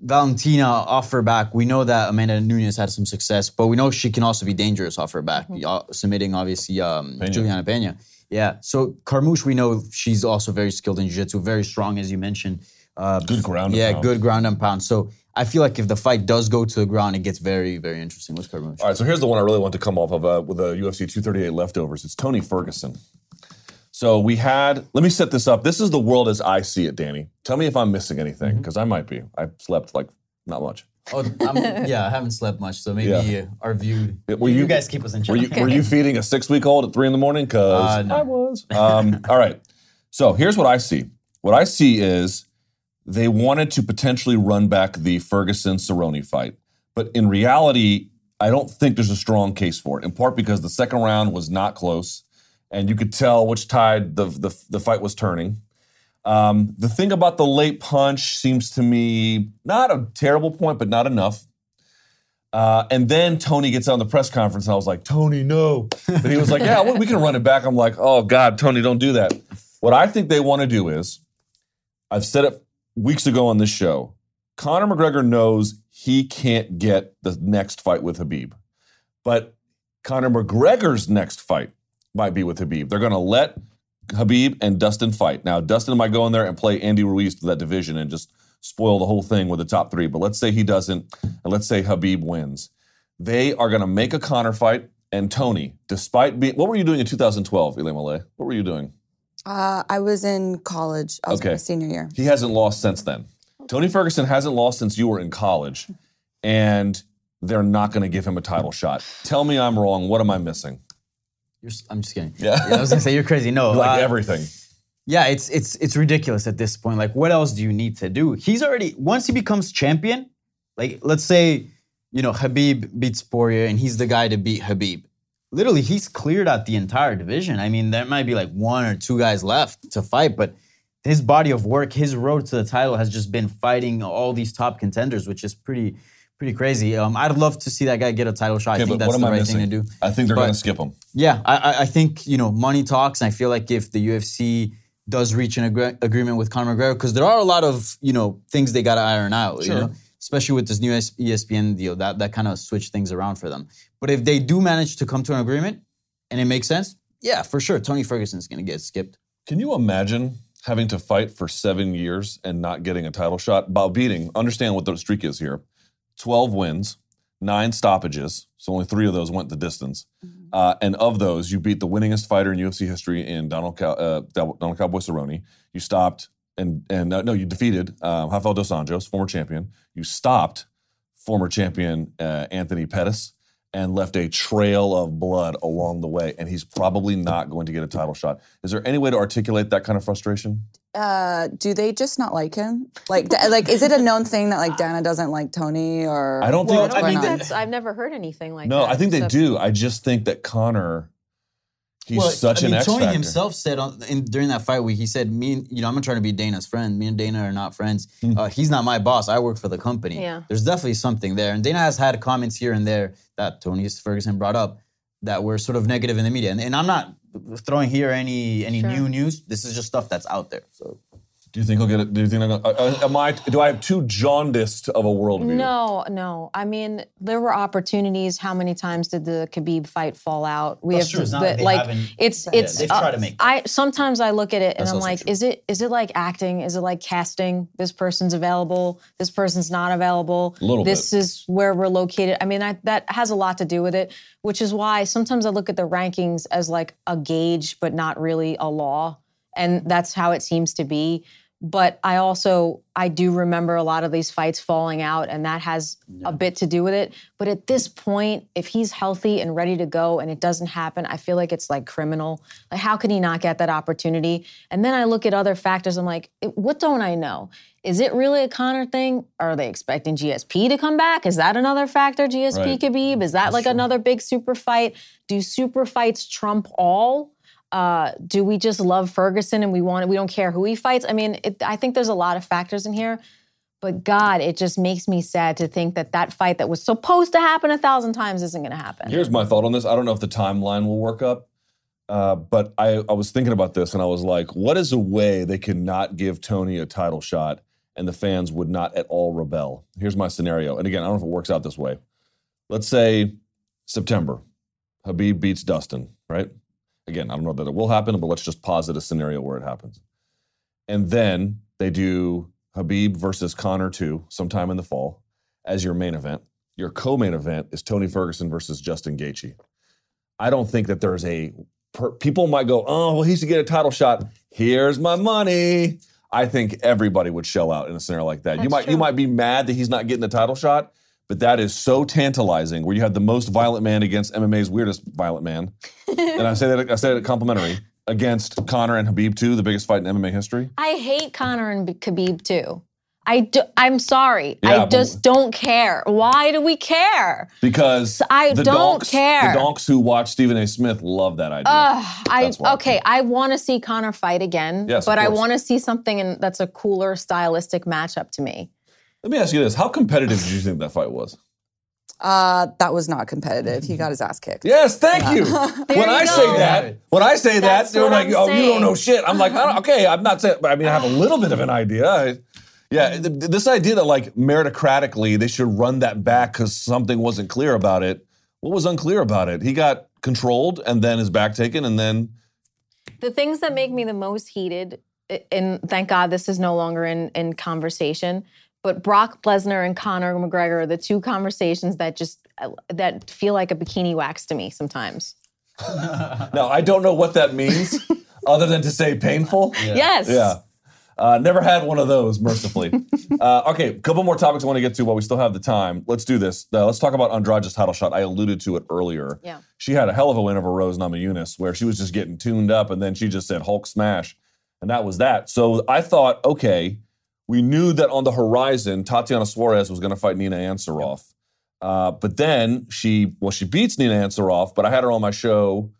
Valentina off her back. We know that Amanda Nunes had some success, but we know she can also be dangerous off her back, uh, submitting obviously um, Peña. Juliana Pena. Yeah. So Carmouche, we know she's also very skilled in jiu-jitsu, very strong as you mentioned. Uh, Good ground and Yeah, pound. good ground and pound. So I feel like if the fight does go to the ground, it gets very, very interesting with Carmouche. All right, so here's the one I really want to come off of uh, with the UFC 238 leftovers. It's Tony Ferguson. So we had, let me set this up. This is the world as I see it, Danny. Tell me if I'm missing anything, Mm-hmm. because I might be. I slept like not much. Oh, I'm, yeah, I haven't slept much, so maybe Yeah. our view. Were you, you- guys keep us in check. Were you, were you feeding a six week old at three in the morning? Because Uh, no. I was. Um, all right. So here's what I see. What I see is they wanted to potentially run back the Ferguson Cerrone fight. But in reality, I don't think there's a strong case for it, in part because the second round was not close. And you could tell which tide the, the, the fight was turning. Um, the thing about the late punch seems to me not a terrible point, but not enough. Uh, and then Tony gets on the press conference, and I was like, Tony, no. But he was like, Yeah, we can run it back. I'm like, Oh, God, Tony, don't do that. What I think they want to do is, I've said it weeks ago on this show. Conor McGregor knows he can't get the next fight with Habib. But Conor McGregor's next fight might be with Habib. They're going to let Habib and Dustin fight. Now, Dustin might go in there and play Andy Ruiz to that division and just spoil the whole thing with the top three. But let's say he doesn't, and let's say Habib wins. They are going to make a Conor fight. And Tony, despite being, what were you doing in 2012, Ilima-Lei? What were you doing? Uh, I was in college. I was Okay. my senior year. He hasn't lost since then. Tony Ferguson hasn't lost since you were in college, and they're not going to give him a title shot. Tell me I'm wrong. What am I missing? You're, s- I'm just kidding. Yeah. I was gonna say you're crazy. No, Like uh, everything. Yeah, it's it's it's ridiculous at this point. Like, what else do you need to do? He's already once he becomes champion. Like, let's say you know Habib beats Poirier, and he's the guy to beat Habib. Literally, he's cleared out the entire division. I mean, there might be like one or two guys left to fight, but his body of work, his road to the title has just been fighting all these top contenders, which is pretty pretty crazy. Um, I'd love to see that guy get a title shot. I think that's the right missing? thing to do. I think they're going to skip him. Yeah, I, I- think you know money talks, and I feel like if the UFC does reach an agree- agreement with Conor McGregor, because there are a lot of you know things they got to iron out, you Sure. know, especially with this new S- ESPN deal, that that kind of switched things around for them. But if they do manage to come to an agreement and it makes sense, yeah, for sure, Tony Ferguson's gonna get skipped. Can you imagine having to fight for seven years and not getting a title shot? About beating, understand what the streak is here 12 wins, nine stoppages. So only three of those went the distance. Uh, and of those, you beat the winningest fighter in UFC history in Donald, Cow- uh, Donald Cowboy Cerrone. You stopped and and uh, no, you defeated uh, Rafael dos Anjos, former champion. You stopped former champion uh, Anthony Pettis and left a trail of blood along the way. And he's probably not going to get a title shot. Is there any way to articulate that kind of frustration? Uh, do they just not like him? Like, da- like, is it a known thing that like Dana doesn't like Tony or? I don't think- what's I going mean, on? That's, I've never heard anything like that. no, that. I think they So- do. I just think that Conor, he's Well, such I mean, an X Tony factor. himself said on, in, during that fight week, he said, "Me, and, you know, I'm not trying to be Dana's friend. Me and Dana are not friends. Hmm. Uh, he's not my boss. I work for the company. Yeah. There's definitely something there. And Dana has had comments here and there that Tony Ferguson brought up that were sort of negative in the media. And, and I'm not throwing here any any Sure. new news. This is just stuff that's out there. So Do you think he'll get it? Do you think I'm gonna, uh, uh, am I? Do I have too jaundiced of a worldview? No, no. I mean, there were opportunities. How many times did the Khabib fight fall out? We That's true. It's not the- like they like haven't- it's Yeah, it's. they've uh, tried to make- I sometimes I look at it and That's I'm like, true. is it is it like acting? Is it like casting? This person's available. This person's not available. A little This bit. is where we're located. I mean, I, that has a lot to do with it, which is why sometimes I look at the rankings as like a gauge, but not really a law, and that's how it seems to be but I also I do remember a lot of these fights falling out, and that has a bit to do with it. But at this point, if he's healthy and ready to go, and it doesn't happen, I feel like it's like criminal. Like how could he not get that opportunity? And then I look at other factors. I'm like, what don't I know? Is it really a Conor thing? Are they expecting GSP to come back? Is that another factor? GSP Right. Khabib? Is that like another big super fight? Do super fights trump all? Uh, do we just love Ferguson and we want it? we don't care who he fights? I mean, it, I think there's a lot of factors in here, but God, it just makes me sad to think that that fight that was supposed to happen a thousand times isn't going to happen. Here's my thought on this. I don't know if the timeline will work up, uh, but I, I was thinking about this and I was like, what is a way they can not give Tony a title shot and the fans would not at all rebel? Here's my scenario. And again, I don't know if it works out this way. Let's say September, Habib beats Dustin, right? Again, I don't know that it will happen, but let's just posit a scenario where it happens. And then they do Habib versus Conor 2 sometime in the fall as your main event. Your co-main event is Tony Ferguson versus Justin Gaethje. I don't think that there's a per, people might go, oh, well, he should get a title shot. Here's my money. I think everybody would shell out in a scenario like that. you That's might you might be mad that he's not getting the title shot, but that is so tantalizing. Where you had the most violent man against MMA's weirdest violent man, and I say that I say that complimentary against Conor and Habib too, the biggest fight in MMA history. I hate Conor and Khabib too. I do, I'm sorry. Yeah, I just don't care. Why do we care? Because I the don't donks, care. The donks who watch Stephen A. Smith love that idea. Ugh, I okay. I want to see Conor fight again, Yes, but I want to see something in, that's a cooler stylistic matchup to me. Let me ask you this: How competitive did you think that fight was? Uh, that was not competitive. He got his ass kicked. Yes, thank you. when I you say that, when I say That's that, they're like, I'm "Oh, you don't know shit." I'm like, I don't, "Okay, I'm not saying." But I mean, I have a little bit of an idea. I- yeah, th- th- this idea that like meritocratically they should run that back because something wasn't clear about it. What was unclear about it? He got controlled and then his back taken, and then The things that make me the most heated, and thank God this is no longer in, in conversation, but Brock Lesnar and Conor McGregor are the two conversations that just uh, that feel like a bikini wax to me sometimes. now I don't know what that means, other than to say painful. Yes. Yeah. Uh, never had one of those, mercifully. uh, okay, a couple more topics I want to get to while we still have the time. Let's do this. Uh, let's talk about Andrade's title shot. I alluded to it earlier. Yeah. She had a hell of a win over Rose Namajunas where she was just getting tuned up and then she just said Hulk smash. And that was that. So I thought, okay, we knew that on the horizon, Tatiana Suarez was going to fight Nina Ansaroff. Uh, but then she, well, she beats Nina Ansaroff, but I had her on my show.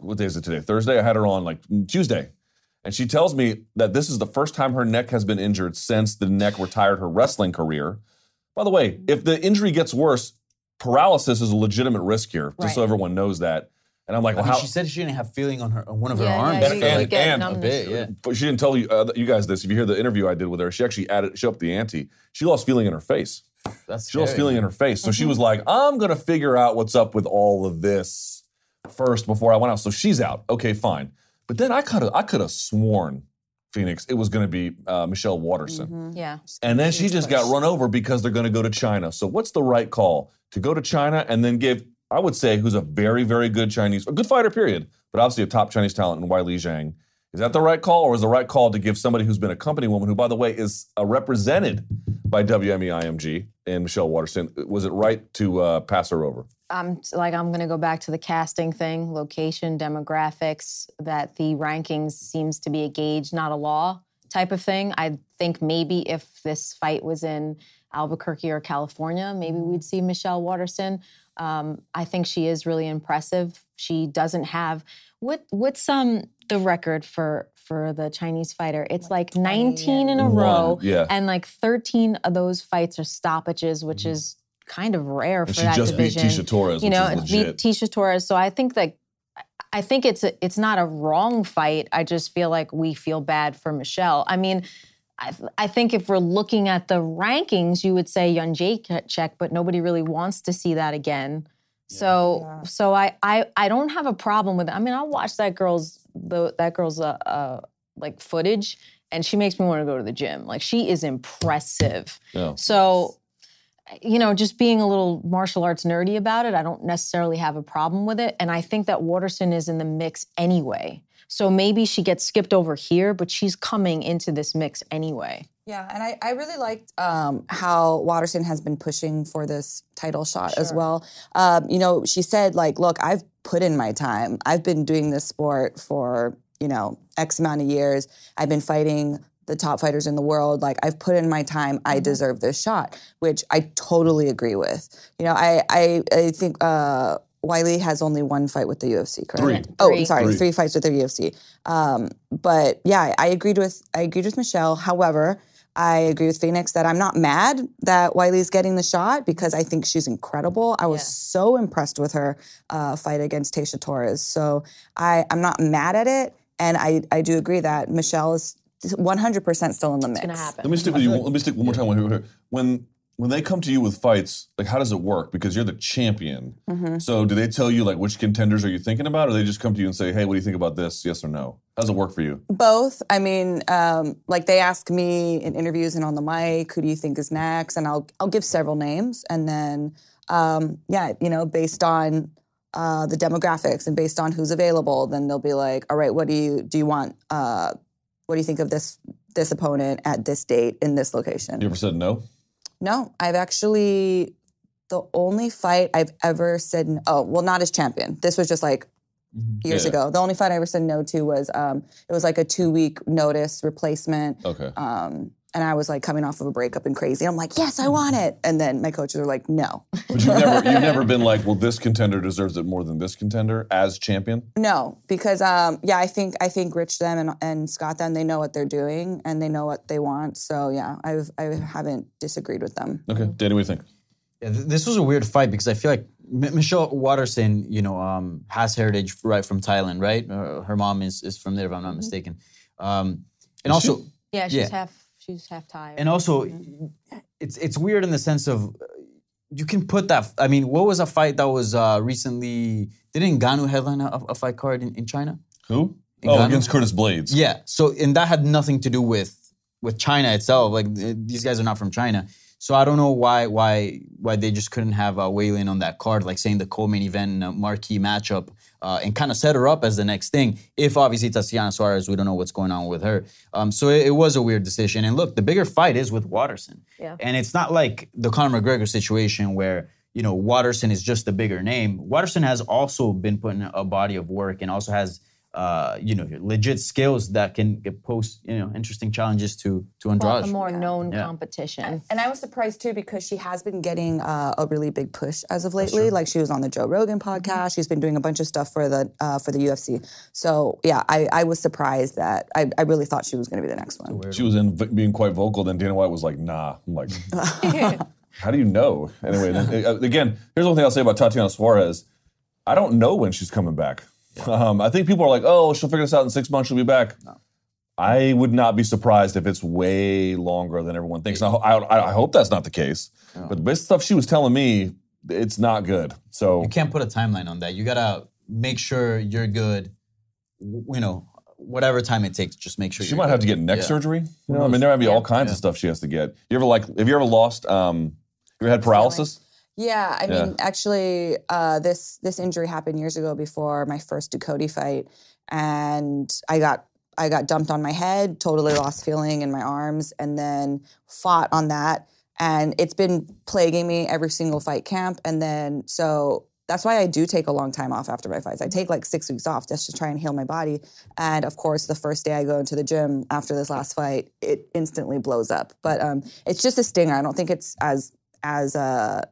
What day is it today? Thursday? I had her on like Tuesday. And she tells me that this is the first time her neck has been injured since the neck retired her wrestling career. By the way, if the injury gets worse, paralysis is a legitimate risk here, just so everyone knows that. And I'm like, I well, mean, how? she said she didn't have feeling on her on one of her Yeah, arms. yeah, And- you, you and- get and- a numbness. bit, yeah. but she didn't tell you, uh, you guys this. If you hear the interview I did with her, she actually added, she upped the ante. She lost feeling in her face. That's She lost scary. feeling in her face. So Mm-hmm. she was like, I'm going to figure out what's up with all of this first before I went out. So she's out. Okay, fine. But then I could have I could have sworn, Phoenix, it was going to be uh, Michelle Waterson. Yeah. And then she just got run over because they're going to go to China. So what's the right call? To go to China and then give, I would say, who's a very, very good Chinese, a good fighter, period, but obviously a top Chinese talent in Weili Zhang. Is that the right call, or is the right call to give somebody who's been a company woman, who, by the way, is uh, represented by WME IMG, and Michelle Waterson. Was it right to uh, pass her over? I'm like I'm going to go back to the casting thing, location, demographics. That the rankings seems to be a gauge, not a law type of thing. I think maybe if this fight was in Albuquerque or California, maybe we'd see Michelle Waterson. Um, I think she is really impressive. She doesn't have what what's um the record for for the Chinese fighter? It's like 19 in a row, yeah. and like 13 of those fights are stoppages, which is kind of rare And for she that just division beat Tecia Torres, you which know, beat. Tecia Torres. So I think that I think it's a, it's not a wrong fight. I just feel like we feel bad for Michelle. I mean, I, I think if we're looking at the rankings, you would say Jedrzejczyk, but nobody really wants to see that again. So Yeah. so I, I I don't have a problem with it. I mean, I'll watch that girl's the that girl's uh, uh like footage, and she makes me want to go to the gym. Like she is impressive. Yeah. So, you know, just being a little martial arts nerdy about it, I don't necessarily have a problem with it. And I think that Waterson is in the mix anyway. So maybe she gets skipped over here, but she's coming into this mix anyway. Yeah, and I, I really liked um, how Waterson has been pushing for this title shot as well. Um, you know, she said, like, look, I've put in my time. I've been doing this sport for, you know, X amount of years. I've been fighting the top fighters in the world. Like, I've put in my time. I deserve this shot, which I totally agree with. You know, I, I, I think uh, Weili has only one fight with the UFC, correct? Three. Oh, Three. I'm sorry, Three. three fights with the UFC. Um, but yeah, I agreed with I agreed with Michelle. However, I agree with Phoenix that I'm not mad that Weili's getting the shot because I think she's incredible. I was Yeah. so impressed with her uh, fight against Tecia Torres. So I, I'm not mad at it, and I, I do agree that Michelle is 100% still in the mix. It's gonna happen. Let me stick with you. Let me stick one more time. When when when they come to you with fights, like how does it work? Because you're the champion. Mm-hmm. So do they tell you like which contenders are you thinking about, or they just come to you and say, "Hey, what do you think about this? Yes or no?" How does it work for you? Both. I mean, um, like they ask me in interviews and on the mic, who do you think is next? And I'll I'll give several names, and then um, yeah, you know, based on uh, the demographics and based on who's available, then they'll be like, all right, what do you do? You want? Uh, what do you think of this this opponent at this date in this location? You ever said no? No, I've actually the only fight I've ever said n- oh well not as champion. This was just like years Yeah. ago. The only fight I ever said no to was um it was like a two week notice replacement. Okay. Um and I was like coming off of a breakup and crazy. I'm like, yes, I want it. And then my coaches are like, no. But you've never you've never been like, well, this contender deserves it more than this contender as champion. No, because um, yeah, I think I think Rich them and, and Scott them they know what they're doing and they know what they want. So yeah, I've I haven't disagreed with them. Okay, Danny, what do you think? Yeah, th- this was a weird fight because I feel like M- Michelle Waterson, you know, um, has heritage right from Thailand, right? Uh, her mom is is from there, if I'm not mistaken. Um, and also, Yeah, she's Yeah. half she's half Thai. and also, it's it's weird in the sense of uh, you can put that. I mean, what was a fight that was uh, recently? Didn't Ganu headline a, a fight card in, in China? Who? Oh, Ngannou? against Curtis Blaydes. Yeah. So and that had nothing to do with with China itself. Like th- these guys are not from China. So I don't know why why why they just couldn't have uh, Waylon on that card, like saying the co-main event uh, marquee matchup, uh, and kind of set her up as the next thing. If obviously Tatiana Suarez, we don't know what's going on with her. Um, so it, it was a weird decision. And look, the bigger fight is with Waterson. Yeah. And it's not like the Conor McGregor situation where you know Waterson is just a bigger name. Waterson has also been putting a body of work and also has uh, you know legit skills that can get pose you know interesting challenges to to Well, a more known Yeah. competition. And I was surprised too because she has been getting uh, a really big push as of lately. Like she was on the Joe Rogan podcast. She's been doing a bunch of stuff for the uh, for the UFC. So yeah, I, I was surprised that I, I really thought she was going to be the next one. She was in being quite vocal. Then Dana White was like, "Nah." I'm like, "How do you know?" Anyway, then, uh, again, here's one thing I'll say about Tatiana Suarez. I don't know when she's coming back. Um, I think people are like, "Oh, she'll figure this out in six months. She'll be back." I would not be surprised if it's way longer than everyone thinks. Now, I, I, I hope that's not the case. But the stuff she was telling me, it's not good. So you can't put a timeline on that. You gotta make sure you're good. You know, whatever time it takes, just make sure She might have to get neck Yeah. surgery. You know, I mean, there might be all kinds of stuff she has to get. You ever like? Have you ever lost? Um, you ever had paralysis? Yeah, I Yeah. mean, actually, uh, this this injury happened years ago before my first Ducati fight, and I got I got dumped on my head, totally lost feeling in my arms, and then fought on that. and it's been plaguing me every single fight camp. And then so that's why I do take a long time off after my fights. I take like six weeks off just to try and heal my body. And of course, the first day I go into the gym after this last fight, it instantly blows up. But um, it's just a stinger. I don't think it's as as uh,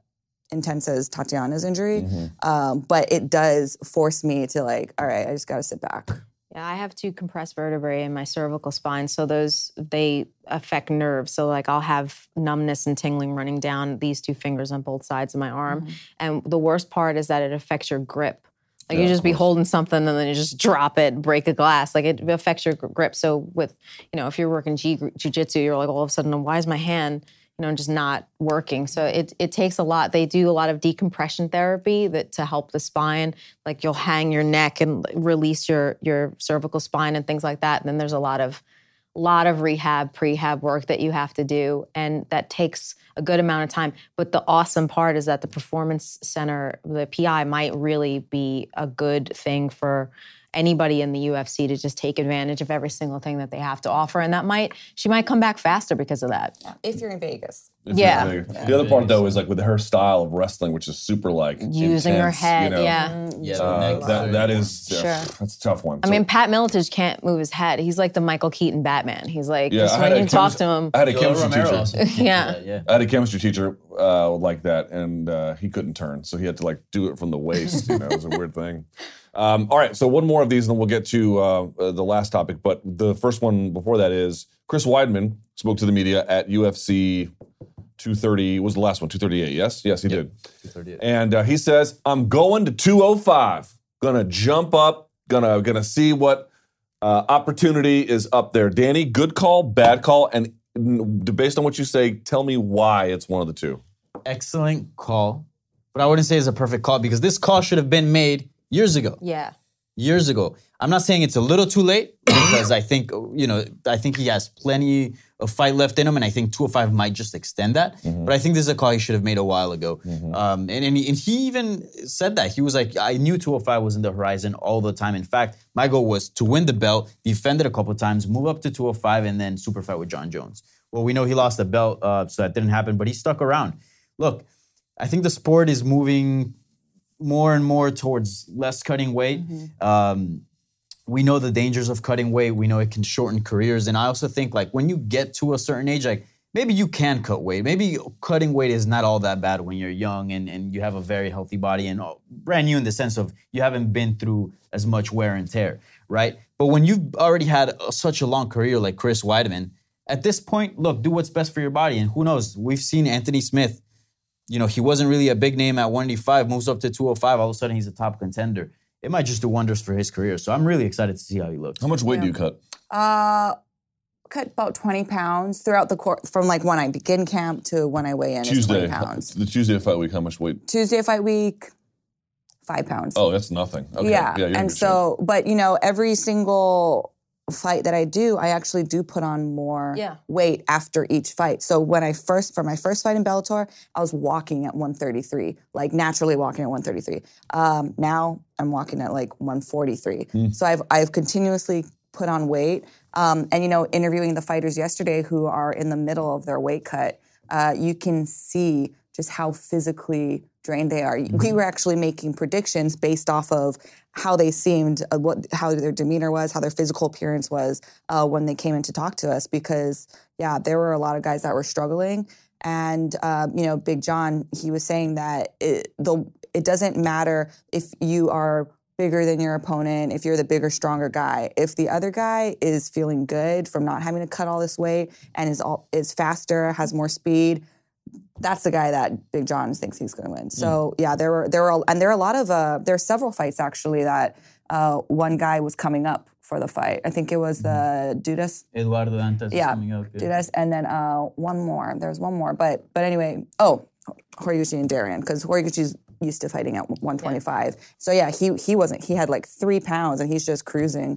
intense as Tatiana's injury, um, but it does force me to like, all right, I just got to sit back. Yeah, I have two compressed vertebrae in my cervical spine, so those they affect nerves. So like I'll have numbness and tingling running down these two fingers on both sides of my arm. And the worst part is that it affects your grip. Like you just be holding something and then you just drop it, break a glass. Like it affects your grip. So with, you know, if you're working ji- jujitsu, you're like all of a sudden, why is my hand, know, just not working? So it it takes a lot. They do a lot of decompression therapy that to help the spine. Like you'll hang your neck and release your your cervical spine and things like that. And then there's a lot of lot of rehab, prehab work that you have to do, and that takes a good amount of time. But the awesome part is that the performance center, the PI, might really be a good thing for anybody in the UFC to just take advantage of every single thing that they have to offer, and that might she might come back faster because of that. If you're in Vegas. It's Yeah. really- The other part though is like with her style of wrestling, which is super like Using her head, you know, yeah. Yeah, Uh, neck that that surgery. is yeah, Sure. that's a tough one. I mean, Pat Miletich can't move his head. He's like the Michael Keaton Batman. He's like, yeah, just I when had you a talk to him, I had a chemistry Romero teacher. also can do Yeah. yeah. I had a chemistry teacher uh, like that, and uh, he couldn't turn, so he had to like do it from the waist. You know, it was a weird thing. Um, all right, so one more of these, and then we'll get to uh, uh, the last topic. But the first one before that is Chris Weidman spoke to the media at UFC 230. Was the last one 238? Yes, yes, he did. 238. And uh, he says, "I'm going to 205. Gonna jump up. Gonna gonna see what uh, opportunity is up there." Danny, good call, bad call, and based on what you say, tell me why it's one of the two. Excellent call. But I wouldn't say it's a perfect call because this call should have been made years ago. yeah. years ago. I'm not saying it's a little too late because I think you know I think he has plenty of fight left in him, and I think 205 might just extend that. But I think this is a call he should have made a while ago. Um, and and he, and he even said that he was like, I knew 205 was in the horizon all the time. In fact, my goal was to win the belt, defend it a couple times, move up to 205, and then super fight with Jon Jones. Well, we know he lost the belt, uh, so that didn't happen. But he stuck around. Look, I think the sport is moving more and more towards less cutting weight. Um, we know the dangers of cutting weight. We know it can shorten careers. And I also think like when you get to a certain age, like maybe you can cut weight. Maybe cutting weight is not all that bad when you're young and, and you have a very healthy body and uh, brand new in the sense of you haven't been through as much wear and tear, right? But when you've already had such a long career like Chris Weidman, at this point, look, do what's best for your body. And who knows? We've seen Anthony Smith you know, he wasn't really a big name at 185, moves up to 205, all of a sudden he's a top contender. It might just do wonders for his career. So I'm really excited to see how he looks. How much weight do you cut? Uh, cut about 20 pounds throughout the course from like when I begin camp to when I weigh in. is Tuesday. 20 pounds. The Tuesday of fight week. How much weight? Tuesday fight week, five pounds. Oh, that's nothing. Okay. yeah. you're and good so, but you know, every single fight that I do, I actually do put on more Yeah. weight after each fight. So when I first, for my first fight in Bellator, I was walking at 133, like naturally walking at 133. Um, now I'm walking at like 143. So I've I've continuously put on weight. Um, and you know, interviewing the fighters yesterday who are in the middle of their weight cut, uh, you can see just how physically drained they are. We were actually making predictions based off of how they seemed, uh, what how their demeanor was, how their physical appearance was uh, when they came in to talk to us. Because yeah, there were a lot of guys that were struggling, and um, you know, Big John, he was saying that it, the it doesn't matter if you are bigger than your opponent, if you're the bigger, stronger guy. If the other guy is feeling good from not having to cut all this weight and is all is faster, has more speed, that's the guy that Big John thinks he's going to win. So yeah, there were there were and there are a lot of uh, there are several fights actually that uh, one guy was coming up for the fight. I think it was the Dudas. Eduardo Dantas Yeah, is coming up. Dudas, and then uh, one more. There's one more, but but anyway. Oh, Horiguchi and Darrion, because Horiguchi's used to fighting at 125. So yeah, he he wasn't. He had like three pounds, and he's just cruising.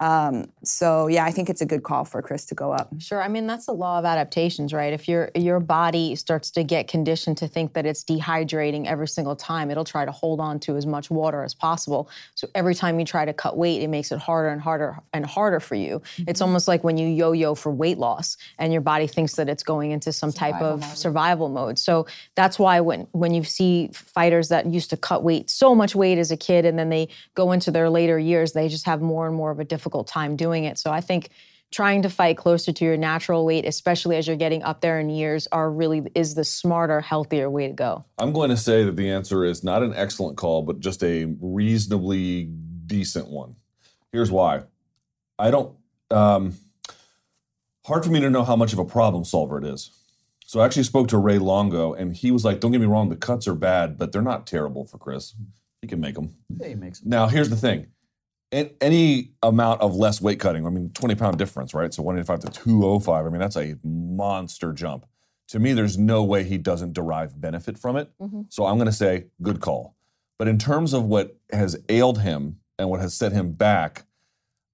Um, so yeah, I think it's a good call for Chris to go up. Sure. I mean, that's the law of adaptations, right? If your your body starts to get conditioned to think that it's dehydrating every single time, it'll try to hold on to as much water as possible. So every time you try to cut weight, it makes it harder and harder and harder for you. It's almost like when you yo-yo for weight loss and your body thinks that it's going into some type of survival mode. So that's why when when you see fighters that used to cut weight so much weight as a kid and then they go into their later years, they just have more and more of a difficult time doing it. So I think trying to fight closer to your natural weight, especially as you're getting up there in years, are really is the smarter, healthier way to go. I'm going to say that the answer is not an excellent call, but just a reasonably decent one. Here's why. I don't. Um, hard for me to know how much of a problem solver it is. So I actually spoke to Ray Longo, and he was like, "Don't get me wrong, the cuts are bad, but they're not terrible for Chris. He can make them." Yeah, he makes them. Now, here's the thing. Any amount of less weight cutting, I mean, 20 pound difference, right? So 185 to 205, I mean, that's a monster jump. To me, there's no way he doesn't derive benefit from it. Mm-hmm. So I'm going to say good call. But in terms of what has ailed him and what has set him back,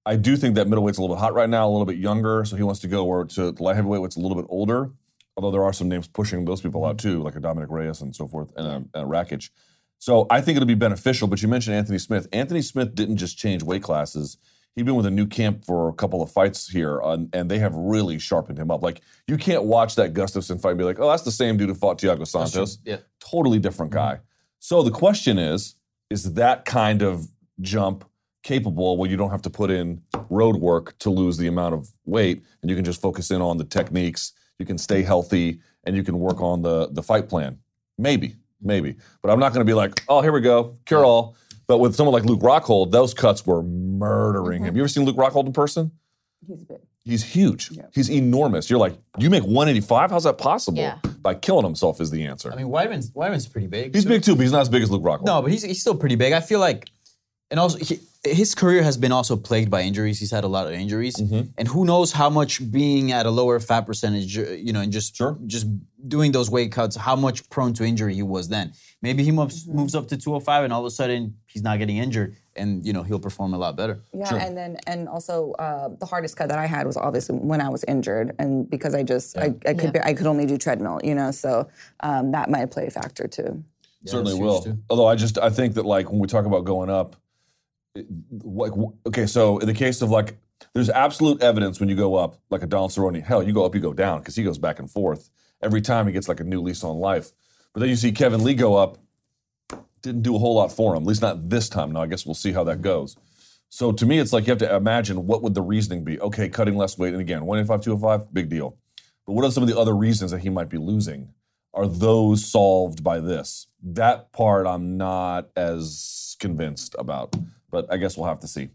I do think that middleweight's a little bit hot right now, a little bit younger. So he wants to go where to light heavyweight, what's a little bit older. Although there are some names pushing those people out too, like a Dominick Reyes and so forth, and a, and a Rakic. So I think it'll be beneficial. But you mentioned Anthony Smith. Anthony Smith didn't just change weight classes. He'd been with a new camp for a couple of fights here, on, and they have really sharpened him up. Like you can't watch that Gustafsson fight and be like, "Oh, that's the same dude who fought Thiago Santos." Yeah. Totally different mm-hmm. guy. So the question is, is that kind of jump capable where you don't have to put in road work to lose the amount of weight and you can just focus in on the techniques, you can stay healthy, and you can work on the the fight plan? Maybe, maybe. But I'm not going to be like, oh, here we go, cure all. But with someone like Luke Rockhold, those cuts were murdering him. Mm-hmm. You ever seen Luke Rockhold in person? He's big. He's huge. He's enormous. You're like, you make 185? How's that possible? Yeah. By killing himself is the answer. I mean, Weidman's Weidman's pretty big. he's big too, but he's not as big as Luke Rockhold. No, but he's he's still pretty big. I feel like, and also he, his career has been also plagued by injuries. He's had a lot of injuries, Mm-hmm. and who knows how much being at a lower fat percentage, uh, you know, and just Sure. just doing those weight cuts, how much prone to injury he was then. Maybe he moves Mm-hmm. moves up to 205, and all of a sudden he's not getting injured, and you know he'll perform a lot better. Yeah, and then and also uh, the hardest cut that I had was obviously when I was injured, and because I just I, I could I could only do treadmill, you know, so um, that might play a factor too. certainly will. too. Although I just I think that like when we talk about going up, it- like okay, so in the case of like, there's absolute evidence when you go up, like a Donald Cerrone. Hell, you go up, you go down because he goes back and forth every time. He gets like a new lease on life. But then you see Kevin Lee go up, didn't do a whole lot for him. At least not this time. Now I guess we'll see how that goes. So to me, it's like you have to imagine what would the reasoning be. Okay, cutting less weight, and again, 185, 205, big deal. But what are some of the other reasons that he might be losing? Are those solved by this? That part I'm not as convinced about, but I guess we'll have to see.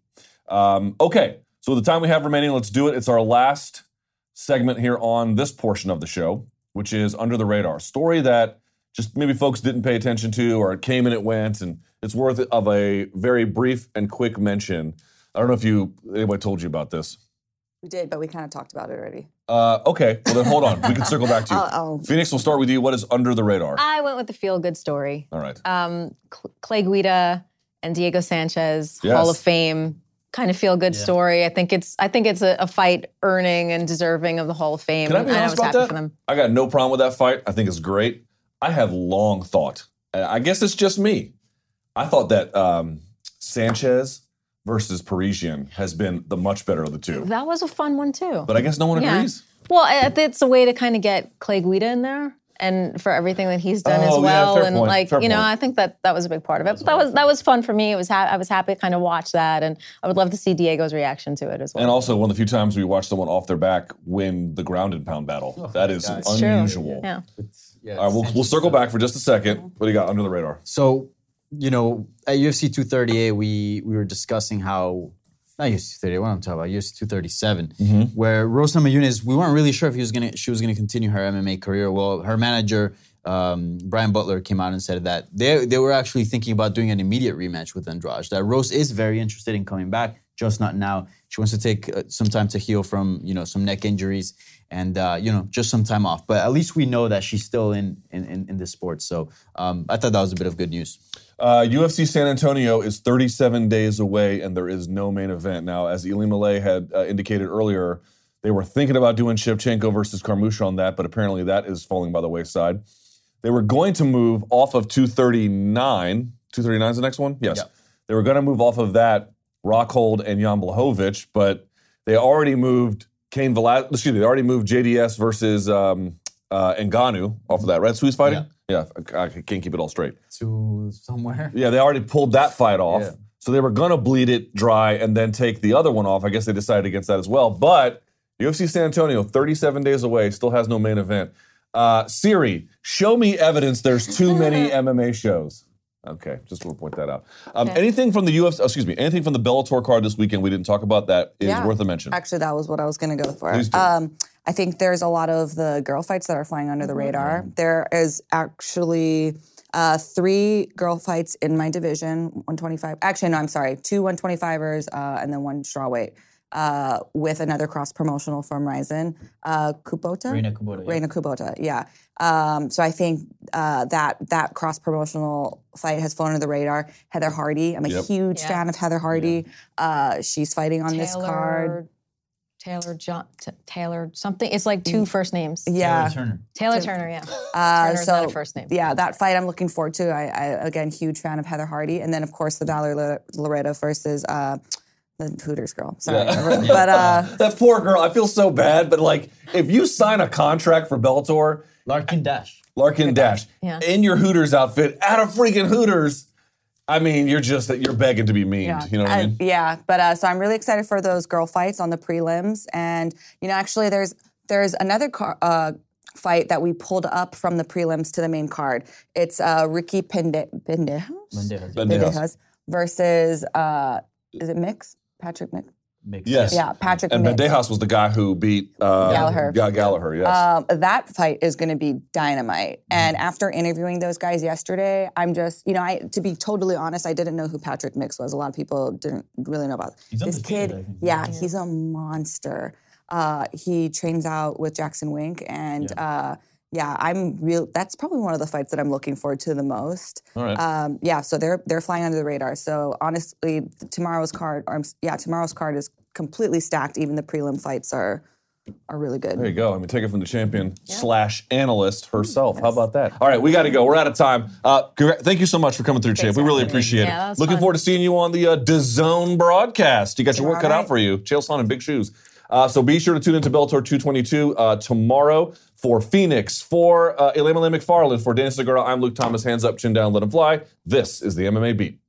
Um, okay, so the time we have remaining, let's do it. It's our last segment here on this portion of the show, which is Under the Radar. Story that just maybe folks didn't pay attention to, or it came and it went, and it's worth of a very brief and quick mention. I don't know if you anybody told you about this. We did, but we kind of talked about it already. Uh, okay, well then hold on. We can circle back to you. I'll- I'll- Phoenix, we'll start with you. What is under the radar? I went with the feel good story. All right. Um, Clay Guida and Diego Sanchez, Yes. Hall of Fame, kind of feel good story. I think it's I think it's a, a fight earning and deserving of the Hall of Fame. Can I be and I honest was about happy that? for them. I got no problem with that fight. I think it's great. I have long thought. I guess it's just me. I thought that um, Sanchez versus Parisyan has been the much better of the two. That was a fun one too. But I guess no one Yeah. agrees. Well, it's a way to kind of get Clay Guida in there. And for everything that he's done Oh, as yeah, well, fair and point, like fair you know. I think that that was a big part of it. But that was that was fun for me. It was ha- I was happy to kind of watch that, and I would love to see Diego's reaction to it as well. And also, one of the few times we watched someone off their back win the ground and pound battle. that is It's true. unusual. Yeah. Yeah, All right, we'll, we'll circle back for just a second. What do you got under the radar? So, you know, at UFC 238, we we were discussing how not UFC 238. What I'm talking about, UFC 237, Mm-hmm. where Rose Namajunas, we weren't really sure if he was gonna she was gonna continue her MMA career. Well, her manager. Um, Brian Butler came out and said that they they were actually thinking about doing an immediate rematch with Andrade. That Rose is very interested in coming back just not now. She wants to take uh, some time to heal from you know some neck injuries and uh, you know just some time off. But at least we know that she's still in in, in, in this sport. So um, I thought that was a bit of good news. Uh, UFC San Antonio is 37 days away, and there is no main event now. As Ilima-Lei had uh, indicated earlier, they were thinking about doing Shevchenko versus Carmouche on that, but apparently that is falling by the wayside. They were going to move off of 239. 239 is the next one? Yes. They were going to move off of that Rockhold and Jan Blachowicz, but they already moved Cain Velasquez. Excuse me, they already moved JDS versus um, uh, Ngannou off of that, right? So he's fighting? Yeah, I, I can't keep it all straight. To somewhere. Yeah, they already pulled that fight off. Yeah. So they were going to bleed it dry and then take the other one off. I guess they decided against that as well. But UFC San Antonio, 37 days away, still has no main event. Uh, Siri, show me evidence there's too many MMA shows. Okay, just want to point that out. Um, Okay. Anything from the UFC, excuse me, anything from the Bellator card this weekend we didn't talk about that is Yeah. worth a mention. Actually, that was what I was going to go for. Please do. Um, I think there's a lot of the girl fights that are flying under the radar. There is actually uh, three girl fights in my division, 125. Actually, no, I'm sorry, two 125ers uh, and then one strawweight. Uh, with another cross promotional from Rizin, uh, Kubota. Rena Kubota, yeah. Rena Kubota, yeah. Um, so I think uh, that that cross promotional fight has flown under the radar. Heather Hardy, I'm a Yep. huge Yeah. fan of Heather Hardy. Uh, she's fighting on this card. Taylor John T- Taylor something. It's like two first names. Yeah. Turner. Taylor Turner. Yeah. Uh, Turner's so not a first name. yeah, that fight I'm looking forward to. I, I again huge fan of Heather Hardy, and then of course the Valerie Lo- Loureda versus uh, the Hooters girl. Sorry, but uh, that poor girl, I feel so bad, but like, if you sign a contract for Bellator, Larkin Dash. Larkin Dash Yeah. in your Hooters outfit at a freaking Hooters. I mean, you're just that you're begging to be memed. You know what I Uh, mean? yeah, but uh, so I'm really excited for those girl fights on the prelims, and you know, actually, there's there's another car, uh, fight that we pulled up from the prelims to the main card. It's uh, Ricky Pende- Pendejas Bandejas. Bandejas. Pendejas versus uh, is it Mix Patrick Mix? Mix. Yes. Yeah, Patrick And Mix. Bandejas was the guy who beat uh, Gallagher. Ga- Gallagher, yes. Um, that fight is going to be dynamite. And Mm-hmm. after interviewing those guys yesterday, I'm just, you know, I to be totally honest, I didn't know who Patrick Mix was. A lot of people didn't really know about He's this kid. I think. Yeah, he's a monster. Uh, he trains out with Jackson Wink, and yeah. Uh, yeah, I'm real. That's probably one of the fights that I'm looking forward to the most. All right. Um, yeah, so they're they're flying under the radar. So honestly, tomorrow's card, or yeah, tomorrow's card is completely stacked. Even the prelim fights are are really good. there you go. I mean, take it from the champion slash analyst herself. How about that? All right, we got to go. We're out of time. Uh, congra- thank you so much for coming through, champ. We really appreciate Yeah, it. was Looking fun. forward to seeing you on the uh, DAZN broadcast. You got your work cut Tomorrow out for you. Chael Sonnen in big shoes. Uh, so be sure to tune into Bellator 222 uh, tomorrow for Phoenix, for uh, Ilima Macfarlane, for Dan Segura. I'm Luke Thomas. Hands up, chin down, let him fly. This is the MMA Beat.